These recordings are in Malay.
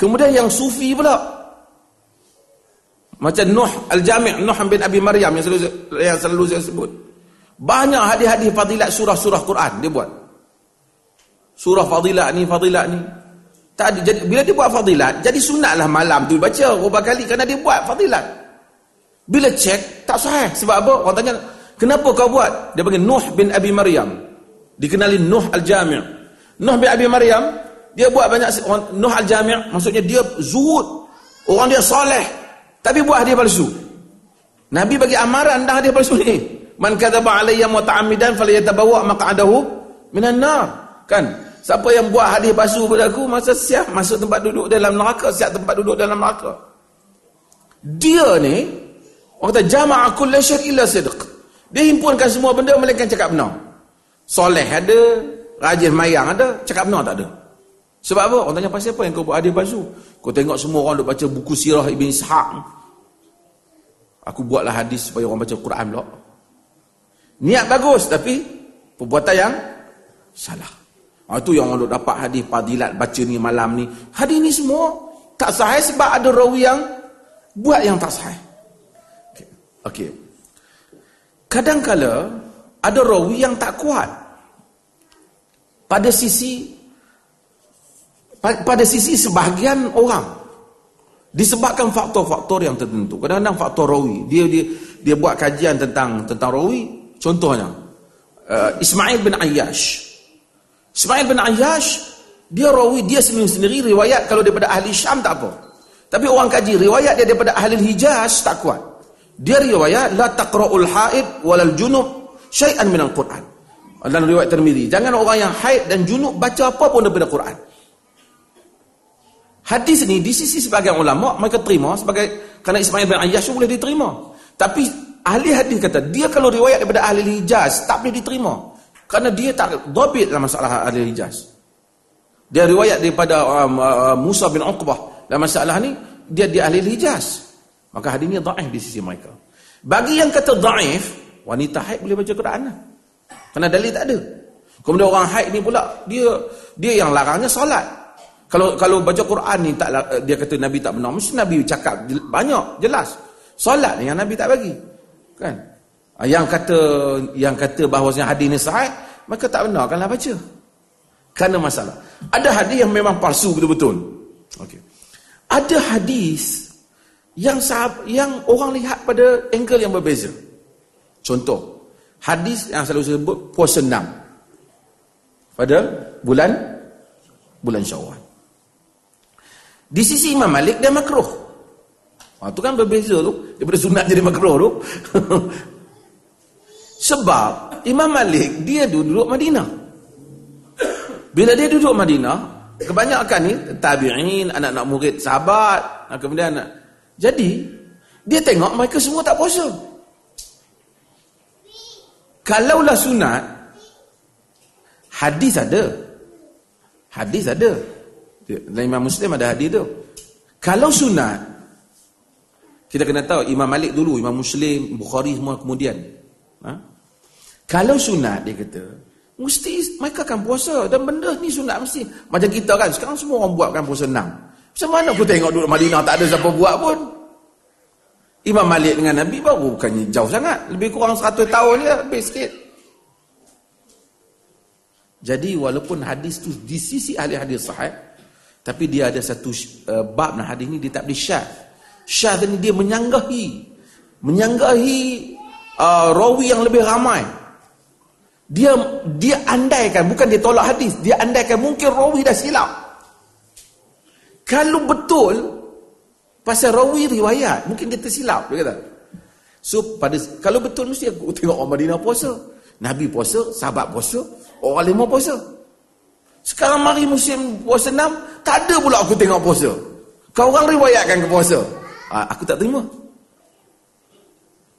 Kemudian yang sufi pula. Macam Nuh Al-Jami' Nuh bin Abi Maryam yang selalu, yang selalu saya sebut. Banyak hadis-hadis fadilat surah-surah Quran dia buat. Surah fadilat ni, fadilat ni. Tak ada, jadi, bila dia buat fadilat, jadi sunatlah malam tu baca berapa kali kerana dia buat fadilat. Bila cek, tak sahih. Sebab apa? Orang tanya, kenapa kau buat? Dia panggil Nuh bin Abi Maryam. Dikenali Nuh Al-Jami' Nuh bin Abi Maryam, dia buat banyak, Nuh Al-Jami' maksudnya dia zuhud. Orang dia soleh. Tapi buat hadiah palsu. Nabi bagi amaran dah hadiah palsu ni. Man kadzaba alayya muta'ammidan falyatabawa maq'adahu minan nar. Kan? Siapa yang buat hadiah palsu kepada aku masa siap masuk tempat duduk dalam neraka, siap tempat duduk dalam neraka. Dia ni orang kata jama'a kulli syai' illa sidq. Dia himpunkan semua benda melainkan cakap benar. Soleh ada, rajin mayang ada, cakap benar tak ada. Sebab apa? Orang tanya pasal apa yang kau buat hadiah palsu? Kau tengok semua orang duk baca buku sirah Ibn Ishaq. Aku buatlah hadis supaya orang baca Quran pula. Niat bagus tapi perbuatan yang salah. Ha, itu yang orang duk dapat hadis padilat baca ni malam ni. Hadis ni semua tak sahih sebab ada rawi yang buat yang tak sahih. Okey. Okay. Kadang-kala ada rawi yang tak kuat. Pada sisi pada sisi sebahagian orang. Disebabkan faktor-faktor yang tertentu. Kadang-kadang faktor rawi. Dia dia dia buat kajian tentang tentang rawi. Contohnya uh, Ismail bin Ayyash. Ismail bin Ayyash dia rawi dia sendiri-sendiri riwayat kalau daripada ahli Syam tak apa. Tapi orang kaji riwayat dia daripada ahli Hijaz tak kuat. Dia riwayat la taqra'ul haid walal junub syai'an minal Quran. Dalam riwayat Tirmizi jangan orang yang haid dan junub baca apa pun daripada Quran Hadis ni di sisi sebagian ulama mereka terima sebagai kerana Ismail bin Ayyash boleh diterima. Tapi ahli hadis kata dia kalau riwayat daripada ahli Hijaz tak boleh diterima. Kerana dia tak dhabit dalam masalah ahli Hijaz. Dia riwayat daripada um, uh, Musa bin Uqbah dalam masalah ni dia di ahli Hijaz. Maka hadis ni dhaif di sisi mereka. Bagi yang kata dhaif, wanita haid boleh baca Quran lah. Kerana dalil tak ada. Kemudian orang haid ni pula dia dia yang larangnya solat. Kalau kalau baca Quran ni tak dia kata Nabi tak benar, mesti Nabi cakap banyak, jelas. Solat ni yang Nabi tak bagi. Kan? Ah, yang kata yang kata bahawasanya hadis ni sahih, maka tak benar baca. Kerana masalah. Ada hadis yang memang palsu betul-betul. Okey. Ada hadis yang sahab, yang orang lihat pada angle yang berbeza. Contoh, hadis yang selalu sebut puasa 6 pada bulan bulan Syawal. Di sisi Imam Malik dia makruh. Ha, itu kan berbeza tu. Daripada sunat jadi makruh tu. Sebab Imam Malik dia duduk Madinah. Bila dia duduk Madinah, kebanyakan ni tabi'in, anak-anak murid sahabat, ha, kemudian anak. Jadi, dia tengok mereka semua tak puasa. Kalaulah sunat, hadis ada. Hadis ada. Dan Imam Muslim ada hadis tu. Kalau sunat, kita kena tahu Imam Malik dulu, Imam Muslim, Bukhari semua kemudian. Ha? Kalau sunat dia kata, mesti mereka akan puasa dan benda ni sunat mesti. Macam kita kan, sekarang semua orang buatkan puasa enam. Macam mana aku tengok dulu Madinah tak ada siapa buat pun. Imam Malik dengan Nabi baru bukannya jauh sangat. Lebih kurang 100 tahun je, lebih sikit. Jadi walaupun hadis tu di sisi ahli hadis sahih, tapi dia ada satu uh, bab dalam hadis ni dia tak boleh syah. Syah ni dia menyanggahi menyanggahi uh, rawi yang lebih ramai. Dia dia andaikan bukan dia tolak hadis, dia andaikan mungkin rawi dah silap. Kalau betul pasal rawi riwayat, mungkin dia tersilap dia kata. So pada kalau betul mesti aku tengok orang Madinah puasa. Nabi puasa, sahabat puasa, orang lima puasa. Sekarang mari musim puasa enam, tak ada pula aku tengok puasa. Kau orang riwayatkan ke puasa. Ha, aku tak terima.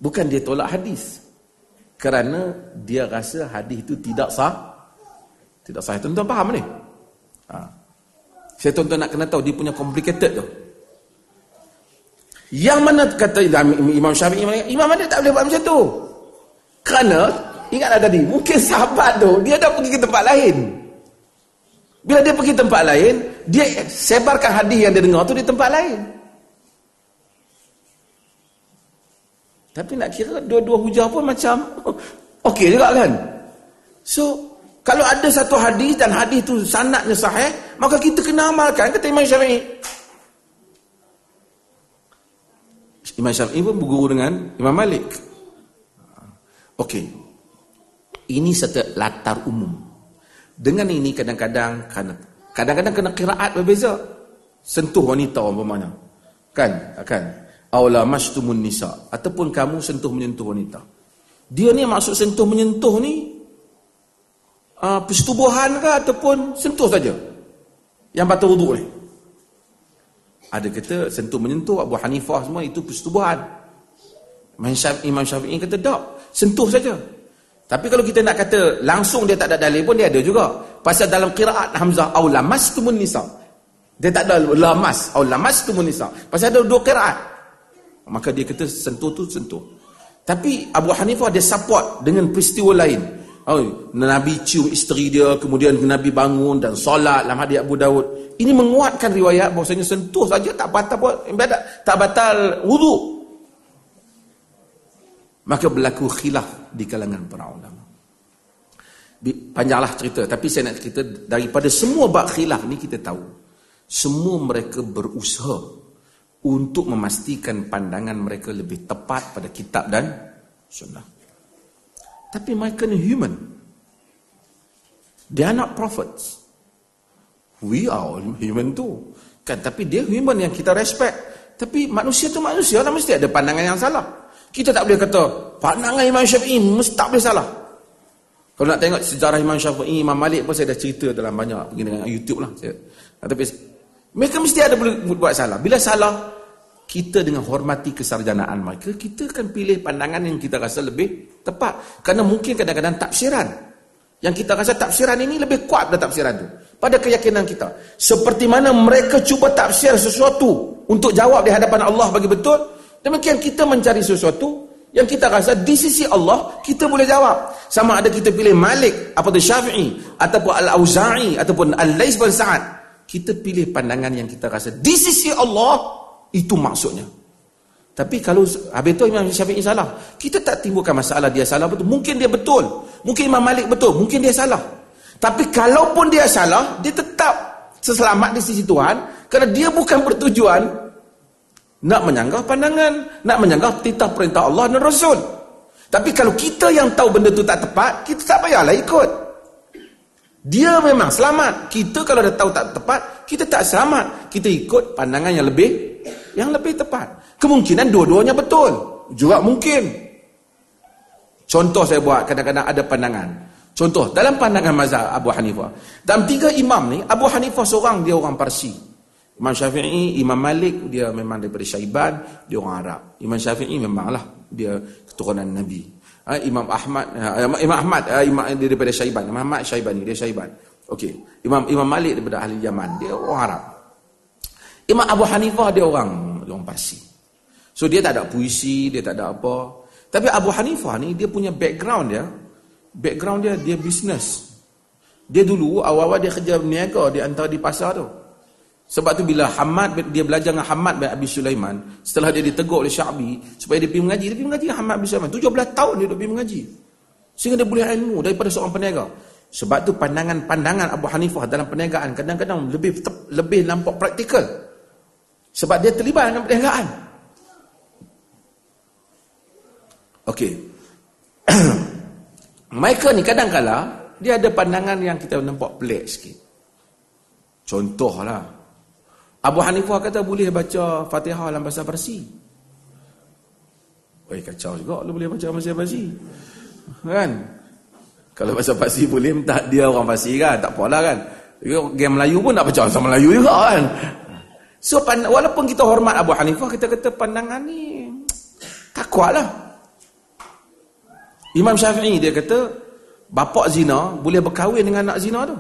Bukan dia tolak hadis. Kerana dia rasa hadis itu tidak sah. Tidak sah. Tuan-tuan faham ni? Ha. Saya tuan-tuan nak kena tahu dia punya complicated tu. Yang mana kata Imam Syafi'i Imam, Malik tak boleh buat macam tu. Kerana ingatlah tadi, mungkin sahabat tu dia dah pergi ke tempat lain. Bila dia pergi tempat lain, dia sebarkan hadis yang dia dengar tu di tempat lain. Tapi nak kira dua-dua hujah pun macam okey juga kan? So, kalau ada satu hadis dan hadis tu sanadnya sahih, maka kita kena amalkan kata Imam Syafi'i. Imam Syafi'i pun berguru dengan Imam Malik. Okey. Ini satu latar umum. Dengan ini kadang-kadang kadang-kadang kena kiraat berbeza. Sentuh wanita umpamanya. Kan? Kan? Aula mastumun nisa ataupun kamu sentuh menyentuh wanita. Dia ni maksud sentuh menyentuh ni uh, persetubuhan ke ataupun sentuh saja. Yang batal wuduk ni. Ada kata sentuh menyentuh Abu Hanifah semua itu persetubuhan. Imam Syafi'i kata tak, sentuh saja. Tapi kalau kita nak kata langsung dia tak ada dalil pun dia ada juga. Pasal dalam qiraat Hamzah au lamastumun nisa. Dia tak ada lamas au lamastumun nisa. Pasal ada dua qiraat. Maka dia kata sentuh tu sentuh. Tapi Abu Hanifah dia support dengan peristiwa lain. Oh, Nabi cium isteri dia, kemudian Nabi bangun dan solat dalam hadis Abu Daud. Ini menguatkan riwayat bahawasanya sentuh saja tak batal ibadat, tak batal wudu. Maka berlaku khilaf di kalangan para ulama. Panjanglah cerita, tapi saya nak cerita daripada semua bab khilaf ni kita tahu. Semua mereka berusaha untuk memastikan pandangan mereka lebih tepat pada kitab dan sunnah. Tapi mereka ni human. They are not prophets. We are human too. Kan, tapi dia human yang kita respect. Tapi manusia tu manusia lah mesti ada pandangan yang salah. Kita tak boleh kata pandangan Imam Syafi'i mesti tak boleh salah. Kalau nak tengok sejarah Imam Syafi'i, Imam Malik pun saya dah cerita dalam banyak begini dengan YouTube lah. Saya, tapi mereka mesti ada boleh buat salah. Bila salah, kita dengan hormati kesarjanaan mereka, kita akan pilih pandangan yang kita rasa lebih tepat. Kerana mungkin kadang-kadang tafsiran. Yang kita rasa tafsiran ini lebih kuat pada tafsiran itu. Pada keyakinan kita. Seperti mana mereka cuba tafsir sesuatu untuk jawab di hadapan Allah bagi betul, Demikian kita mencari sesuatu yang kita rasa di sisi Allah kita boleh jawab. Sama ada kita pilih Malik atau Syafi'i ataupun Al-Auza'i ataupun Al-Lais bin Sa'ad. Kita pilih pandangan yang kita rasa di sisi Allah itu maksudnya. Tapi kalau habis itu Imam Syafi'i salah, kita tak timbulkan masalah dia salah betul. Mungkin dia betul. Mungkin Imam Malik betul. Mungkin dia salah. Tapi kalaupun dia salah, dia tetap seselamat di sisi Tuhan kerana dia bukan bertujuan nak menyanggah pandangan, nak menyanggah titah perintah Allah dan Rasul. Tapi kalau kita yang tahu benda tu tak tepat, kita tak payahlah ikut. Dia memang selamat. Kita kalau dah tahu tak tepat, kita tak selamat. Kita ikut pandangan yang lebih yang lebih tepat. Kemungkinan dua-duanya betul. Juga mungkin. Contoh saya buat kadang-kadang ada pandangan. Contoh dalam pandangan mazhab Abu Hanifah. Dalam tiga imam ni, Abu Hanifah seorang dia orang Parsi. Imam Syafi'i, Imam Malik dia memang daripada Syaiban, dia orang Arab. Imam Syafi'i memanglah dia keturunan Nabi. Ha, Imam Ahmad, ha, Imam Ahmad ha, Imam dia daripada Syaiban. Imam Ahmad Syaibani, dia Syaiban. Okey. Imam Imam Malik daripada ahli Yaman, dia orang Arab. Imam Abu Hanifah dia orang orang Parsi. So dia tak ada puisi, dia tak ada apa. Tapi Abu Hanifah ni dia punya background dia, background dia dia business. Dia dulu awal-awal dia kerja berniaga di antara di pasar tu. Sebab tu bila Hamad dia belajar dengan Hamad bin Abi Sulaiman, setelah dia ditegur oleh Syabi supaya dia pergi mengaji, dia pergi mengaji dengan Hamad bin Sulaiman. 17 tahun dia duduk pergi mengaji. Sehingga dia boleh ilmu daripada seorang peniaga. Sebab tu pandangan-pandangan Abu Hanifah dalam perniagaan kadang-kadang lebih lebih nampak praktikal. Sebab dia terlibat dengan perniagaan. Okey. Mereka ni kadang-kala dia ada pandangan yang kita nampak pelik sikit. Contohlah, Abu Hanifah kata boleh baca Fatihah dalam bahasa Parsi. Oi kacau juga lu boleh baca bahasa Parsi. Kan? Kalau bahasa Parsi boleh tak dia orang Parsi kan, tak apalah kan. Game Melayu pun nak baca bahasa Melayu juga kan. So walaupun kita hormat Abu Hanifah, kita kata pandangan ni tak kuatlah. Imam Syafi'i dia kata bapak zina boleh berkahwin dengan anak zina tu.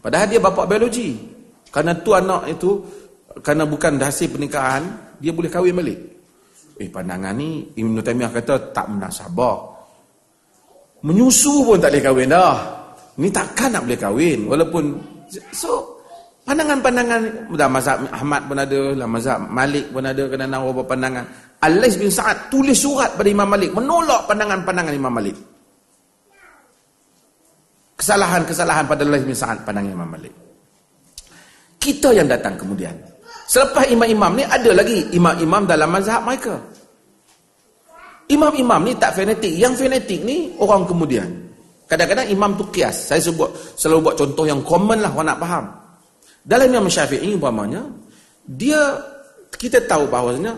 Padahal dia bapa biologi. Karena tu anak itu, karena bukan hasil pernikahan, dia boleh kahwin balik. Eh pandangan ni, Ibn Taymiyah kata tak menasabah. Menyusu pun tak boleh kahwin dah. Ni takkan nak boleh kahwin. Walaupun So, pandangan-pandangan, dah mazhab Ahmad pun ada, lah mazhab Malik pun ada, kena nak pandangan. Alais bin Sa'ad tulis surat pada Imam Malik, menolak pandangan-pandangan Imam Malik. Kesalahan-kesalahan pada Alais bin Sa'ad pandangan Imam Malik. Kita yang datang kemudian. Selepas imam-imam ni, ada lagi imam-imam dalam mazhab mereka. Imam-imam ni tak fanatik. Yang fanatik ni orang kemudian. Kadang-kadang imam tu kias. Saya sebut selalu buat contoh yang common lah orang nak faham. Dalam Imam Syafi'i umpamanya dia kita tahu bahawasanya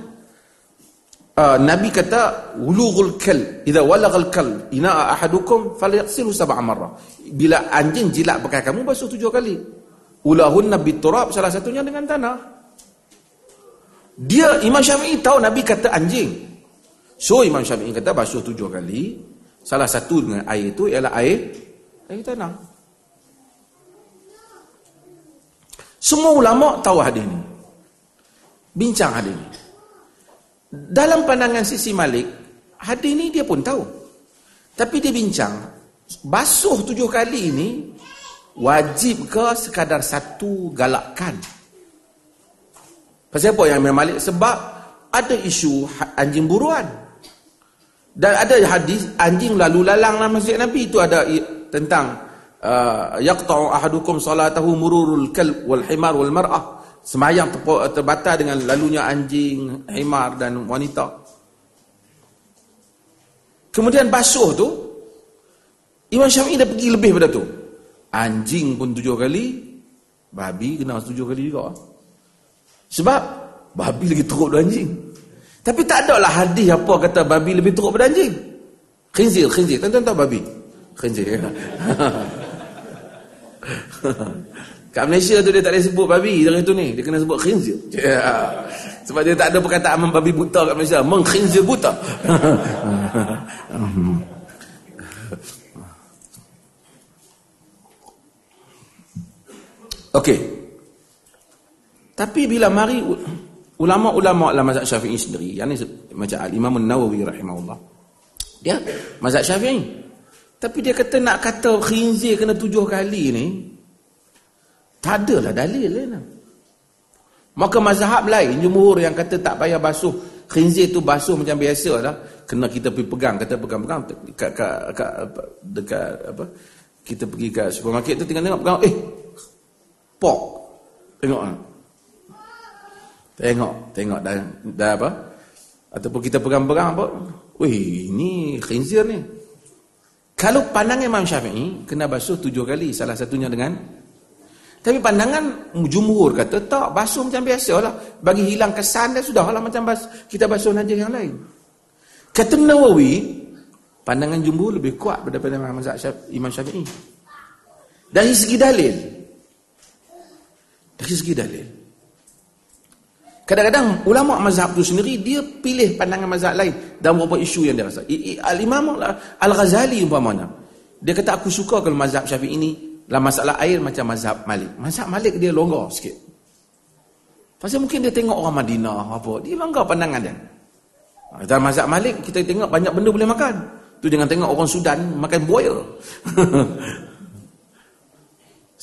uh, Nabi kata wulughul kal idza walaghal kal ina ahadukum falyaghsilhu sab'a marra. Bila anjing jilat bekas kamu basuh tujuh kali. Ulahun nabi turab salah satunya dengan tanah. Dia Imam Syafi'i tahu Nabi kata anjing. So Imam Syafi'i kata basuh tujuh kali. Salah satu dengan air itu ialah air air tanah. Semua ulama tahu hadis ini. Bincang hadis ini. Dalam pandangan sisi Malik, hadis ini dia pun tahu. Tapi dia bincang, basuh tujuh kali ini wajib ke sekadar satu galakkan? Pasal apa yang Imam Malik? Sebab ada isu ha- anjing buruan. Dan ada hadis anjing lalu lalang dalam masjid Nabi itu ada tentang uh, yaqta'u ahadukum salatahu mururul kalb wal himar wal mar'ah. Semayang terbatal dengan lalunya anjing, himar dan wanita. Kemudian basuh tu Imam Syafi'i dah pergi lebih pada tu. Anjing pun tujuh kali, babi kena tujuh kali juga. Sebab babi lagi teruk dari anjing. Tapi tak ada lah hadis apa kata babi lebih teruk pada anjing. Khinzir, khinzir. Tuan-tuan tahu babi? Khinzir. Kat Malaysia tu dia tak boleh sebut babi dari tu ni. Dia kena sebut khinzir. Yeah. Sebab dia tak ada perkataan babi buta kat Malaysia. Mengkhinzir buta. Okey. Tapi bila mari ulama-ulama dalam mazhab Syafi'i sendiri, yang ni macam Al-Imam An-Nawawi rahimahullah. Dia mazhab Syafi'i. Tapi dia kata nak kata khinzir kena tujuh kali ni tak adalah dalil lah. Maka mazhab lain jumhur yang kata tak payah basuh khinzir tu basuh macam biasa lah. Kena kita pergi pegang, kata pegang-pegang dekat, dekat, dekat, apa kita pergi ke supermarket tu tinggal tengok pegang eh pork tengok ah Tengok, tengok dah, dah apa? Ataupun kita pegang-pegang apa? Wih, ini khinzir ni. Kalau pandangan Imam Syafi'i, kena basuh tujuh kali. Salah satunya dengan... Tapi pandangan jumhur kata, tak, basuh macam biasa lah. Bagi hilang kesan dah sudah lah macam bas, kita basuh najis yang lain. Kata Nawawi, pandangan jumhur lebih kuat daripada Imam Syafi'i. Dari segi dalil. Dari segi dalil. Kadang-kadang ulama mazhab tu sendiri dia pilih pandangan mazhab lain dalam beberapa isu yang dia rasa. Al-Imam Al-Ghazali umpamanya. Dia kata aku suka kalau mazhab Syafi'i ini dalam masalah air macam mazhab Malik. Mazhab Malik dia longgar sikit. Pasal mungkin dia tengok orang Madinah apa, dia longgar pandangan dia. Ha, dalam mazhab Malik kita tengok banyak benda boleh makan. Tu jangan tengok orang Sudan makan buaya.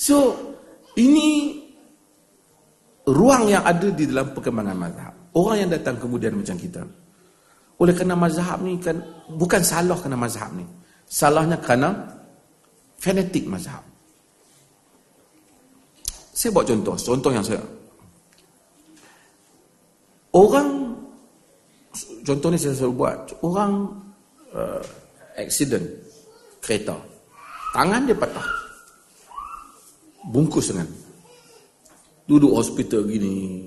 so ini ruang yang ada di dalam perkembangan mazhab. Orang yang datang kemudian macam kita. Oleh kerana mazhab ni kan bukan salah kerana mazhab ni. Salahnya kerana fanatik mazhab. Saya buat contoh, contoh yang saya Orang contoh ni saya selalu buat, orang uh, accident kereta. Tangan dia patah. Bungkus dengan duduk hospital gini.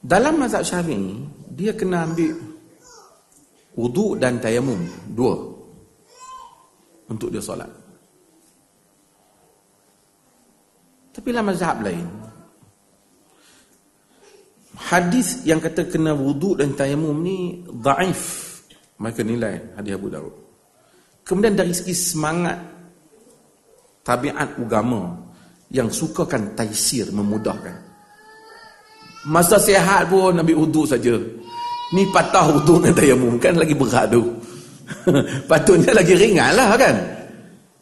Dalam mazhab syafi'i, dia kena ambil wuduk dan tayamum, dua. Untuk dia solat. Tapi dalam mazhab lain, hadis yang kata kena wuduk dan tayamum ni daif. Mereka nilai hadis Abu Daud. Kemudian dari segi semangat tabiat agama yang sukakan taisir memudahkan. Masa sihat pun Nabi uduk saja. Ni patah uduk dan tayamum kan lagi berat tu. Patutnya lagi ringan lah kan?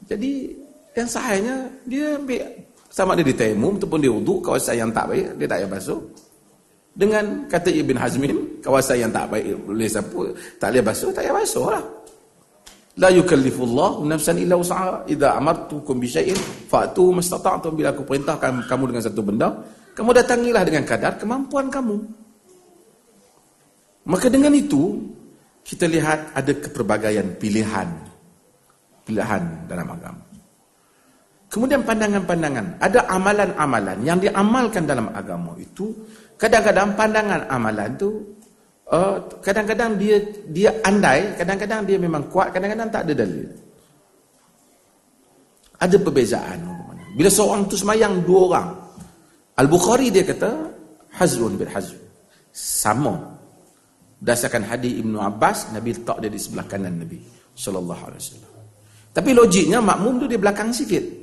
Jadi Yang sahihnya dia ambil sama ada di taimum ataupun dia wuduk kawasan yang tak baik dia tak payah basuh. Dengan kata Ibn Hazmin kawasan yang tak baik boleh siapa tak boleh basuh tak payah basuh lah. La yukallifullah nafsan illa wus'aha idza amartukum bi syai'in fa'tu mastata'tum bila aku perintahkan kamu dengan satu benda kamu datangilah dengan kadar kemampuan kamu. Maka dengan itu kita lihat ada kepelbagaian pilihan pilihan dalam agama. Kemudian pandangan-pandangan, ada amalan-amalan yang diamalkan dalam agama itu kadang-kadang pandangan amalan itu uh, kadang-kadang dia dia andai, kadang-kadang dia memang kuat, kadang-kadang tak ada dalil. Ada perbezaan. Bila seorang tu semayang dua orang, Al-Bukhari dia kata hazrun bil hazrun. Sama. Berdasarkan hadis Ibnu Abbas, Nabi letak dia di sebelah kanan Nabi sallallahu alaihi wasallam. Tapi logiknya makmum tu dia belakang sikit.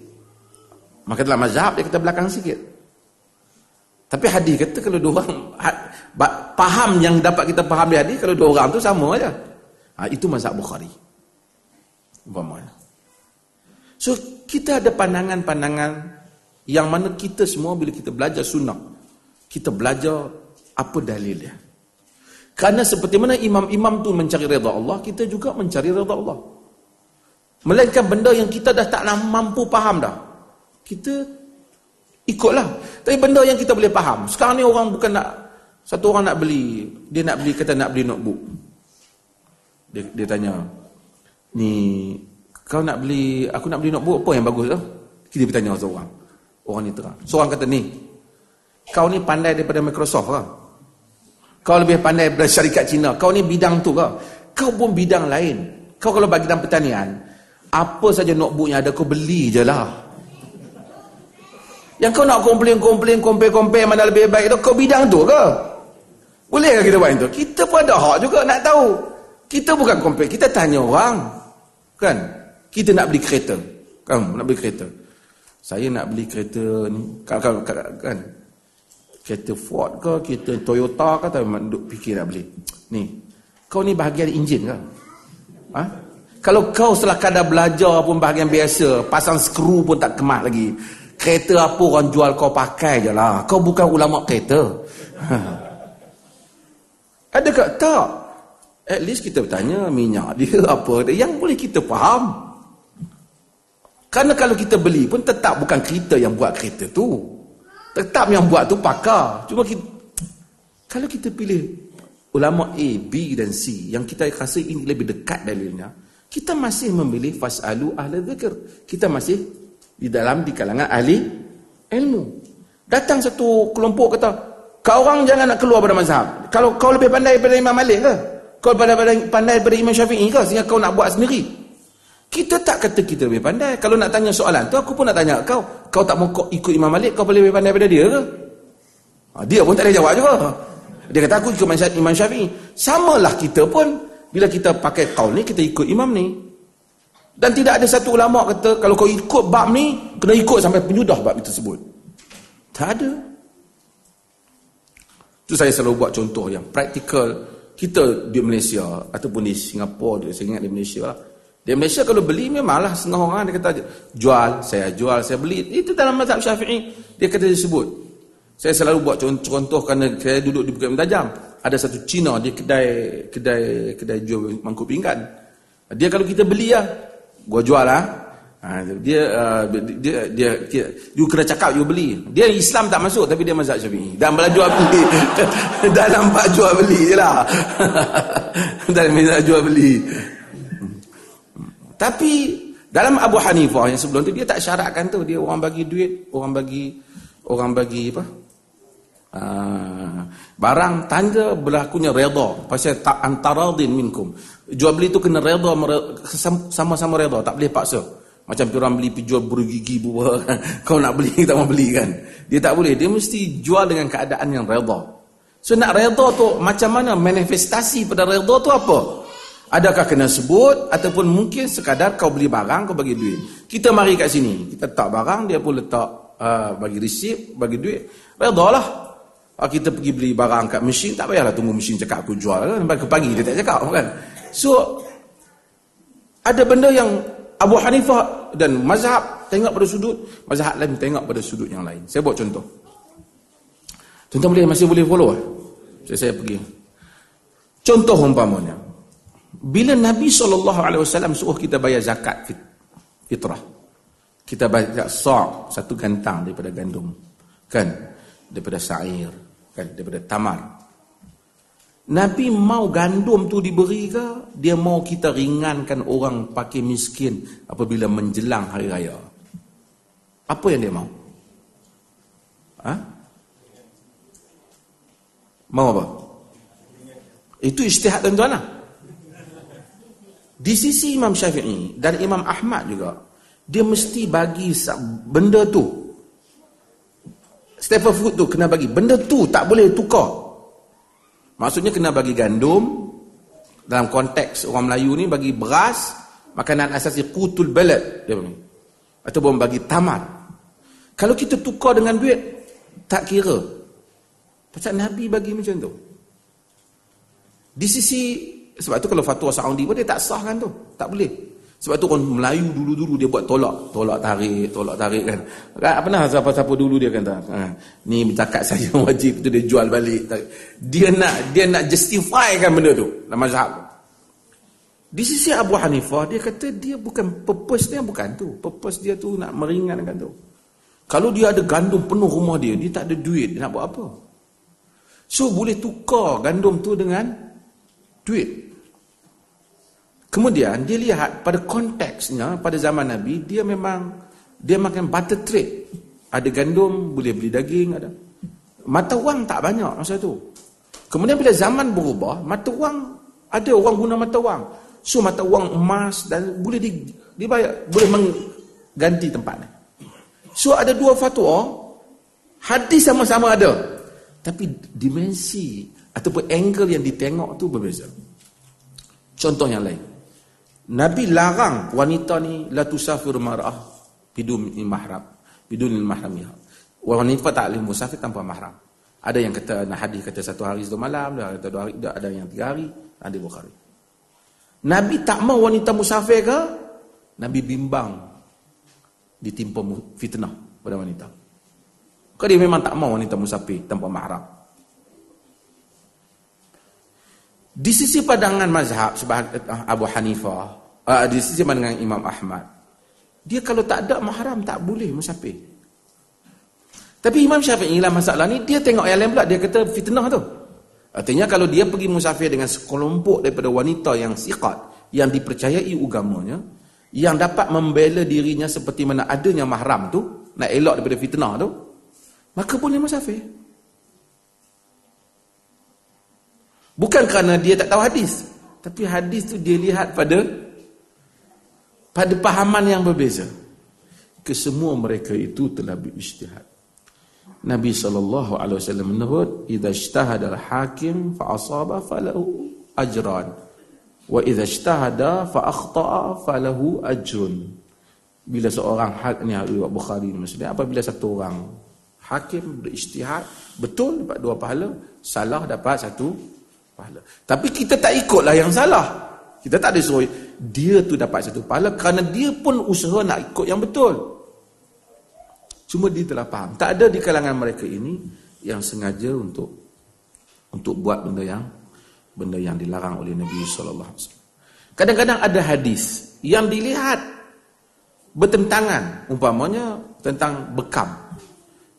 Maka dalam mazhab dia kata belakang sikit. Tapi hadis kata kalau dua orang faham yang dapat kita faham di hadis kalau dua orang tu sama aja. Ha, itu mazhab Bukhari. Umpamanya. So kita ada pandangan-pandangan yang mana kita semua bila kita belajar sunnah kita belajar apa dalilnya. Karena seperti mana imam-imam tu mencari redha Allah, kita juga mencari redha Allah. Melainkan benda yang kita dah tak mampu faham dah. Kita ikutlah. Tapi benda yang kita boleh faham. Sekarang ni orang bukan nak satu orang nak beli, dia nak beli kata nak beli notebook. Dia, dia tanya, "Ni kau nak beli, aku nak beli notebook apa yang bagus tu?" Kita bertanya seorang. Orang ni terang. Seorang kata, "Ni, kau ni pandai daripada Microsoft ke? Kau lebih pandai daripada syarikat Cina. Kau ni bidang tu ke? Kau pun bidang lain. Kau kalau bagi dalam pertanian, apa saja notebook yang ada kau beli je lah yang kau nak komplain-komplain compare-compare mana lebih baik tu kau bidang tu ke? Boleh ke kita buat itu kita pun ada hak juga nak tahu. Kita bukan compare kita tanya orang. Kan? Kita nak beli kereta. Kan nak beli kereta? Saya nak beli kereta ni. Kan, kan, kan? Kereta Ford ke kereta Toyota ke tapi duk fikir nak beli. Ni kau ni bahagian enjin ke? Ha? Kalau kau setelah kadar belajar pun bahagian biasa, pasang skru pun tak kemat lagi. Kereta apa orang jual kau pakai je lah. Kau bukan ulama kereta. Ada ke? Tak. At least kita bertanya minyak dia apa yang boleh kita faham. Karena kalau kita beli pun tetap bukan kita yang buat kereta tu. Tetap yang buat tu pakar. Cuma kita, kalau kita pilih ulama A, B dan C yang kita rasa ini lebih dekat dalilnya, kita masih memilih fasalu ahli zikr. Kita masih di dalam di kalangan ahli ilmu. Datang satu kelompok kata, kau orang jangan nak keluar pada mazhab. Kalau kau lebih pandai daripada Imam Malik ke? Kau pandai, pandai, pandai daripada Imam Syafi'i ke? Sehingga kau nak buat sendiri. Kita tak kata kita lebih pandai. Kalau nak tanya soalan tu, aku pun nak tanya kau. Kau tak mau ikut Imam Malik, kau boleh lebih pandai daripada dia ke? Ha, dia pun tak boleh jawab juga. Dia kata aku ikut Imam Syafi'i. Samalah kita pun bila kita pakai kaul ni, kita ikut imam ni. Dan tidak ada satu ulama kata, kalau kau ikut bab ni, kena ikut sampai penyudah bab itu sebut. Tak ada. Itu saya selalu buat contoh yang praktikal. Kita di Malaysia, ataupun di Singapura, saya ingat di Malaysia lah. Di Malaysia kalau beli memanglah setengah orang dia kata jual, saya jual, saya beli. Itu dalam mazhab syafi'i. Dia kata disebut. Saya selalu buat contoh, contoh kerana saya duduk di Bukit Mentajam ada satu Cina dia kedai kedai kedai jual mangkuk pinggan. Dia kalau kita beli lah, gua jual lah. Ha, dia, uh, dia, dia, dia, you kena cakap you beli. Dia Islam tak masuk tapi dia mazhab syafi'i. Dan bela jual beli. Dalam bak jual beli je lah. Dalam mazhab jual beli. Tapi dalam Abu Hanifah yang sebelum tu dia tak syaratkan tu. Dia orang bagi duit, orang bagi orang bagi apa? Ah, barang tanda berlakunya redha pasal tak antaradin minkum jual beli tu kena redha sama-sama redha tak boleh paksa. Macam orang beli pi jual bergigi buah kau nak beli tak mau beli kan? Dia tak boleh. Dia mesti jual dengan keadaan yang redha so nak redha tu macam mana manifestasi pada redha tu apa? Adakah kena sebut ataupun mungkin sekadar kau beli barang kau bagi duit? Kita mari kat sini. Kita tak barang dia pun letak uh, bagi resip bagi duit. Redha lah. Ah, kita pergi beli barang kat mesin, tak payahlah tunggu mesin cakap aku jual. Kan. Pagi dia tak cakap kan. So, ada benda yang Abu Hanifah dan mazhab tengok pada sudut, mazhab lain tengok pada sudut yang lain. Saya buat contoh. Contoh boleh masih boleh follow ah? Saya, saya pergi. Contoh umpamanya. Bila Nabi SAW suruh kita bayar zakat fitrah. Kita bayar sa' satu gantang daripada gandum. Kan? Daripada sa'ir. Kan? Daripada tamar. Nabi mau gandum tu diberi ke? Dia mau kita ringankan orang pakai miskin apabila menjelang hari raya. Apa yang dia mau? Ha? Mau apa? Itu istihad tuan-tuan lah. Di sisi Imam Syafi'i dan Imam Ahmad juga, dia mesti bagi benda tu. Staple food tu kena bagi. Benda tu tak boleh tukar. Maksudnya kena bagi gandum dalam konteks orang Melayu ni bagi beras, makanan asasi kutul balad dia panggil. Ataupun bagi tamar. Kalau kita tukar dengan duit tak kira. Pasal Nabi bagi macam tu. Di sisi sebab tu kalau fatwa Saudi pun dia tak sah kan tu. Tak boleh. Sebab tu orang Melayu dulu-dulu dia buat tolak. Tolak tarik, tolak tarik kan. Tak pernah siapa-siapa dulu dia kata, ha, ni zakat saya wajib tu dia jual balik. Dia nak dia nak justify kan benda tu dalam mazhab. Di sisi Abu Hanifah dia kata dia bukan purpose dia bukan tu. Purpose dia tu nak meringankan tu. Kalau dia ada gandum penuh rumah dia, dia tak ada duit, dia nak buat apa? So boleh tukar gandum tu dengan duit. Kemudian dia lihat pada konteksnya pada zaman Nabi dia memang dia makan butter trade. Ada gandum boleh beli daging ada. Mata wang tak banyak masa tu. Kemudian bila zaman berubah, mata wang ada orang guna mata wang. So mata wang emas dan boleh di, dibayar, boleh mengganti tempatnya. So ada dua fatwa, hadis sama-sama ada. Tapi dimensi ataupun angle yang ditengok tu berbeza. Contoh yang lain. Nabi larang wanita ni la tusafir mar'ah bidun mahram bidun mahramnya. Wanita tak boleh musafir tanpa mahram. Ada yang kata nah hadis kata satu hari satu malam, ada kata dua hari, ada yang tiga hari, ada Bukhari. Nabi tak mau wanita musafir ke? Nabi bimbang ditimpa fitnah pada wanita. Kau dia memang tak mau wanita musafir tanpa mahram. Di sisi pandangan mazhab sebahagian Abu Hanifah uh, di sisi dengan Imam Ahmad. Dia kalau tak ada mahram tak boleh musafir. Tapi Imam Syafi'i lah masalah ni dia tengok yang lain pula dia kata fitnah tu. Artinya kalau dia pergi musafir dengan sekelompok daripada wanita yang siqat yang dipercayai agamanya yang dapat membela dirinya seperti mana adanya mahram tu nak elok daripada fitnah tu maka boleh musafir. Bukan kerana dia tak tahu hadis tapi hadis tu dia lihat pada pada pahaman yang berbeza. Kesemua mereka itu telah berijtihad. Nabi sallallahu alaihi wasallam menyebut, "Idza ijtahada al-hakim fa asaba falahu ajran, wa idza ijtahada fa akhta'a falahu ajrun." Bila seorang hak ni riwayat Bukhari maksudnya apabila satu orang hakim berijtihad betul dapat dua pahala, salah dapat satu pahala. Tapi kita tak ikutlah yang salah. Kita tak ada suruh dia tu dapat satu pahala kerana dia pun usaha nak ikut yang betul. Cuma dia telah faham. Tak ada di kalangan mereka ini yang sengaja untuk untuk buat benda yang benda yang dilarang oleh Nabi sallallahu alaihi wasallam. Kadang-kadang ada hadis yang dilihat bertentangan umpamanya tentang bekam.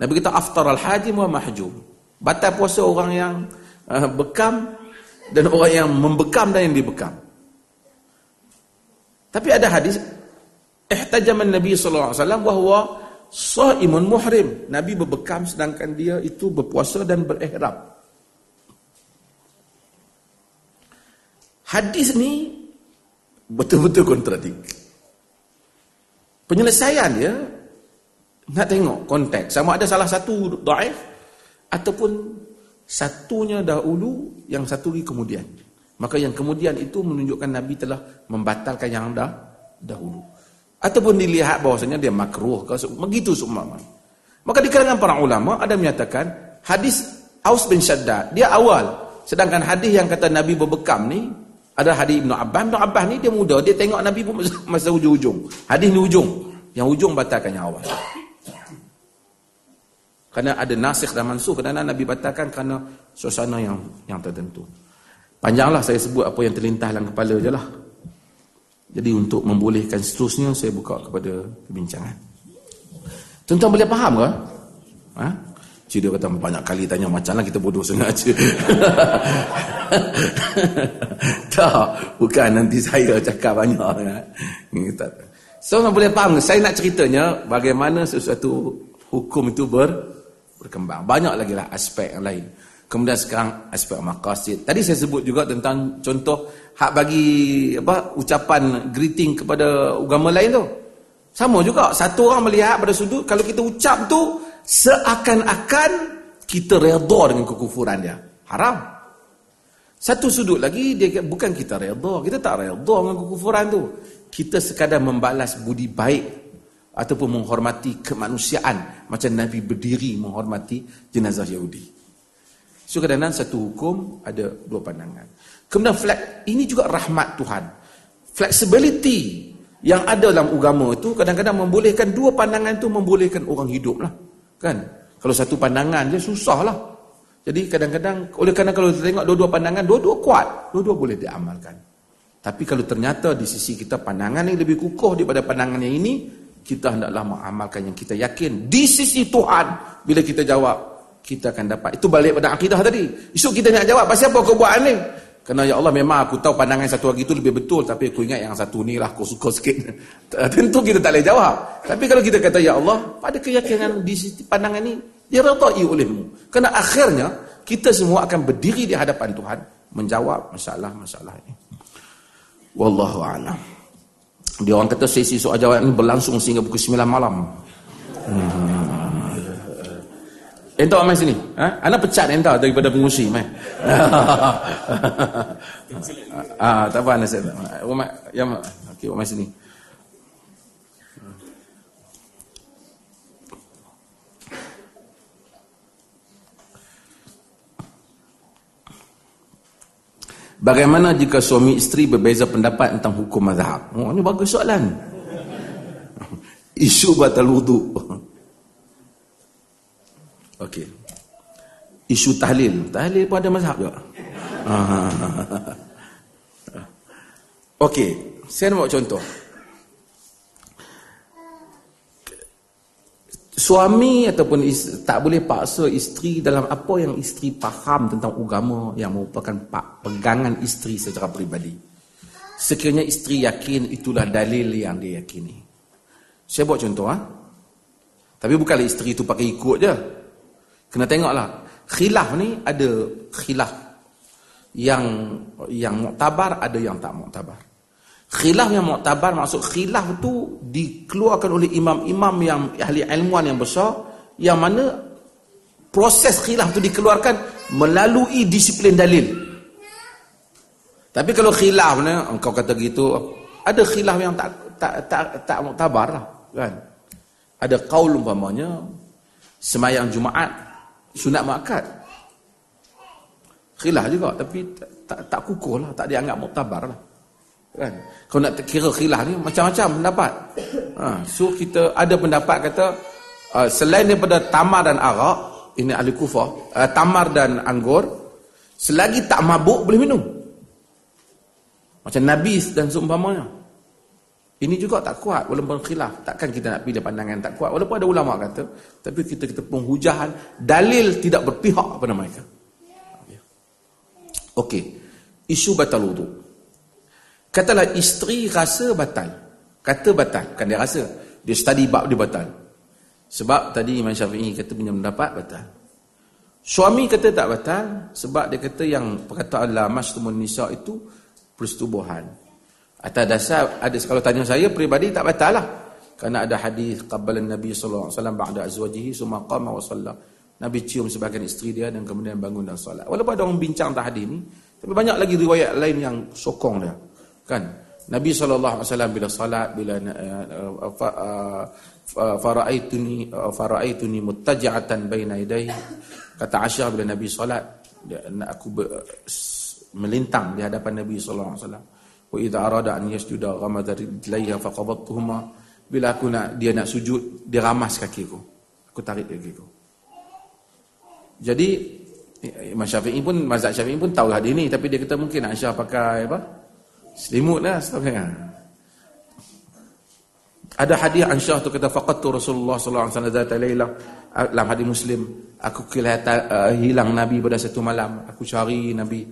Nabi kita aftar al-hajim wa mahjum. Batal puasa orang yang uh, bekam dan orang yang membekam dan yang dibekam. Tapi ada hadis ihtajaman Nabi sallallahu alaihi wasallam bahwa shaimun muhrim. Nabi berbekam sedangkan dia itu berpuasa dan berihram. Hadis ni betul-betul kontradik. Penyelesaian dia nak tengok konteks sama ada salah satu dhaif ataupun satunya dahulu yang satu lagi kemudian. Maka yang kemudian itu menunjukkan Nabi telah membatalkan yang dah dahulu. Ataupun dilihat bahawasanya dia makruh. Begitu seumpama. Maka di kalangan para ulama ada menyatakan hadis Aus bin Shaddad. Dia awal. Sedangkan hadis yang kata Nabi berbekam ni ada hadis Ibn Abbas. Ibn Abbas ni dia muda. Dia tengok Nabi pun masa, ujung-ujung. Hadis ni ujung. yang ujung batalkan yang awal kerana ada nasikh dan mansuh kerana Nabi batalkan kerana suasana yang yang tertentu panjanglah saya sebut apa yang terlintas dalam kepala je lah jadi untuk membolehkan seterusnya saya buka kepada perbincangan tuan-tuan boleh faham ke? Ha? Cik dia kata banyak kali tanya macam lah kita bodoh sengaja. tak, bukan nanti saya cakap banyak. Kan? So, boleh faham Saya nak ceritanya bagaimana sesuatu hukum itu ber, berkembang. Banyak lagi lah aspek yang lain. Kemudian sekarang aspek maqasid. Tadi saya sebut juga tentang contoh hak bagi apa ucapan greeting kepada agama lain tu. Sama juga. Satu orang melihat pada sudut kalau kita ucap tu seakan-akan kita redha dengan kekufuran dia. Haram. Satu sudut lagi dia bukan kita redha, kita tak redha dengan kekufuran tu. Kita sekadar membalas budi baik ataupun menghormati kemanusiaan macam Nabi berdiri menghormati jenazah Yahudi. So kadang-kadang satu hukum ada dua pandangan. Kemudian flex, ini juga rahmat Tuhan. Flexibility yang ada dalam agama itu kadang-kadang membolehkan dua pandangan itu membolehkan orang hidup lah. Kan? Kalau satu pandangan je susahlah. Jadi kadang-kadang oleh kerana kalau kita tengok dua-dua pandangan, dua-dua kuat, dua-dua boleh diamalkan. Tapi kalau ternyata di sisi kita pandangan yang lebih kukuh daripada pandangan yang ini, kita hendaklah mengamalkan yang kita yakin di sisi Tuhan. Bila kita jawab, kita akan dapat. Itu balik pada akidah tadi. Esok kita nak jawab, pasal apa kau buat ni? Kerana ya Allah memang aku tahu pandangan satu lagi itu lebih betul tapi aku ingat yang satu ni lah aku suka sikit. Tentu kita tak boleh jawab. Tapi kalau kita kata ya Allah, pada keyakinan di sisi pandangan ini diredai olehmu. Kerana akhirnya kita semua akan berdiri di hadapan Tuhan menjawab masalah-masalah ini. Wallahu a'lam. Dia orang kata sesi soal jawab ini berlangsung sehingga pukul 9 malam. Hmm. Entah mai sini. Ha? Ana pecat entah daripada pengusi mai. ah, tak apa ana. Rumah ya okey mai sini. Bagaimana jika suami isteri berbeza pendapat tentang hukum mazhab? Oh, ini bagus soalan. Isu batal wudu. Okey. Isu tahlil. Tahlil pun ada mazhab juga. Okey. Saya nak buat contoh. Suami ataupun isteri, tak boleh paksa isteri dalam apa yang isteri faham tentang agama yang merupakan pegangan isteri secara peribadi. Sekiranya isteri yakin itulah dalil yang dia yakini. Saya buat contoh. Ha? Tapi bukanlah isteri itu pakai ikut je. Kena tengoklah. Khilaf ni ada khilaf yang yang muktabar ada yang tak muktabar. Khilaf yang muktabar maksud khilaf tu dikeluarkan oleh imam-imam yang ahli ilmuan yang besar yang mana proses khilaf tu dikeluarkan melalui disiplin dalil. Tapi kalau khilaf ni engkau kata gitu ada khilaf yang tak tak tak tak muktabar lah kan. Ada qaul umpamanya semayang Jumaat sunat muakkad. Khilaf juga tapi tak, tak, tak kukuh lah tak dianggap muktabar lah. Kan? Kalau nak kira khilaf ni macam-macam pendapat. Ha, so kita ada pendapat kata uh, selain daripada tamar dan arak ini ahli kufah uh, tamar dan anggur selagi tak mabuk boleh minum. Macam nabis dan seumpamanya ini juga tak kuat walaupun khilaf. Takkan kita nak pilih pandangan tak kuat. Walaupun ada ulama kata. Tapi kita kita penghujahan. Dalil tidak berpihak kepada mereka. Okey. Isu batal wudu. Katalah isteri rasa batal. Kata batal. Kan dia rasa. Dia study bab dia batal. Sebab tadi Imam Syafi'i kata punya pendapat batal. Suami kata tak batal. Sebab dia kata yang perkataan la mastumun nisa itu persetubuhan. Atas dasar ada kalau tanya saya peribadi tak batal lah. Kerana ada hadis qabbalan Nabi sallallahu alaihi wasallam ba'da azwajihi summa qama wa shalla. Nabi cium sebagian isteri dia dan kemudian bangun dan solat. Walaupun ada orang bincang tentang hadis ni, tapi banyak lagi riwayat lain yang sokong dia. Kan? Nabi sallallahu alaihi wasallam bila solat bila uh, uh, faraaituni uh, faraaituni muttaji'atan baina yadayhi kata Aisyah bila Nabi solat aku melintang di hadapan Nabi sallallahu alaihi wasallam wa idza arada an yasjuda ghamada rijlaiha faqabattuhuma bila aku nak dia nak sujud dia ramas kakiku aku. Tarik kakiku jadi Imam Syafi'i pun mazhab Syafi'i pun tahu hadis ni. Tapi dia kata mungkin Aisyah pakai apa? Selimut lah sebagainya ada hadis Aisyah tu kata faqattu Rasulullah sallallahu alaihi wasallam zata lailah dalam hadis Muslim aku kelihatan uh, hilang Nabi pada satu malam. Aku cari Nabi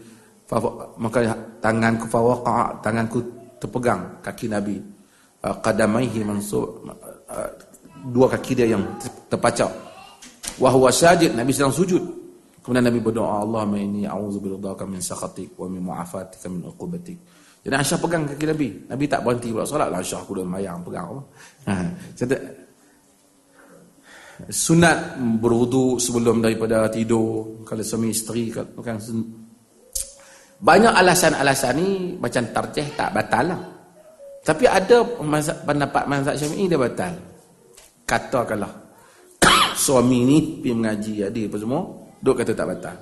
maka tanganku fawaqa tanganku terpegang kaki Nabi. Uh, qadamaihi mansub uh, dua kaki dia yang terpacak. Wa huwa sajid Nabi sedang sujud. Kemudian Nabi berdoa Allahumma inni a'udzu biridhaka min sakhatik wa min mu'afatika min uqubatik. Jadi Aisyah pegang kaki Nabi. Nabi tak berhenti buat solat lah. Aisyah aku dah mayang pegang ha. Sunat berwudu sebelum daripada tidur. Kalau suami isteri kan banyak alasan-alasan ni macam tarjih tak batal lah. Tapi ada pendapat mazhab Syafi'i dia batal. Katakanlah suami ni pergi mengaji adik apa semua, duk kata tak batal.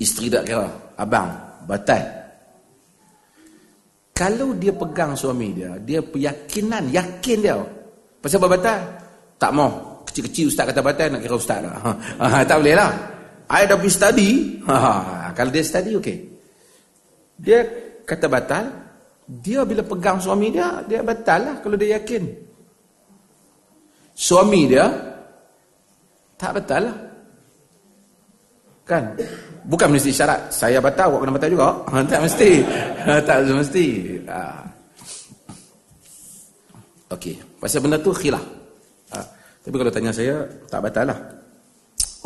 Isteri tak kira, abang batal. Kalau dia pegang suami dia, dia keyakinan, yakin dia. Pasal apa batal? Tak mau. Kecil-kecil ustaz kata batal, nak kira ustaz lah. Tak boleh lah. I dah pergi study. Ha, kalau dia study, okey. Dia kata batal. Dia bila pegang suami dia, dia batal lah kalau dia yakin. Suami dia, tak batal lah. Kan? Bukan mesti syarat. Saya batal, awak kena batal juga. Ha, tak mesti. Ha, tak mesti. Ha. Okey. Pasal benda tu khilaf. Ha. Tapi kalau tanya saya, tak batal lah.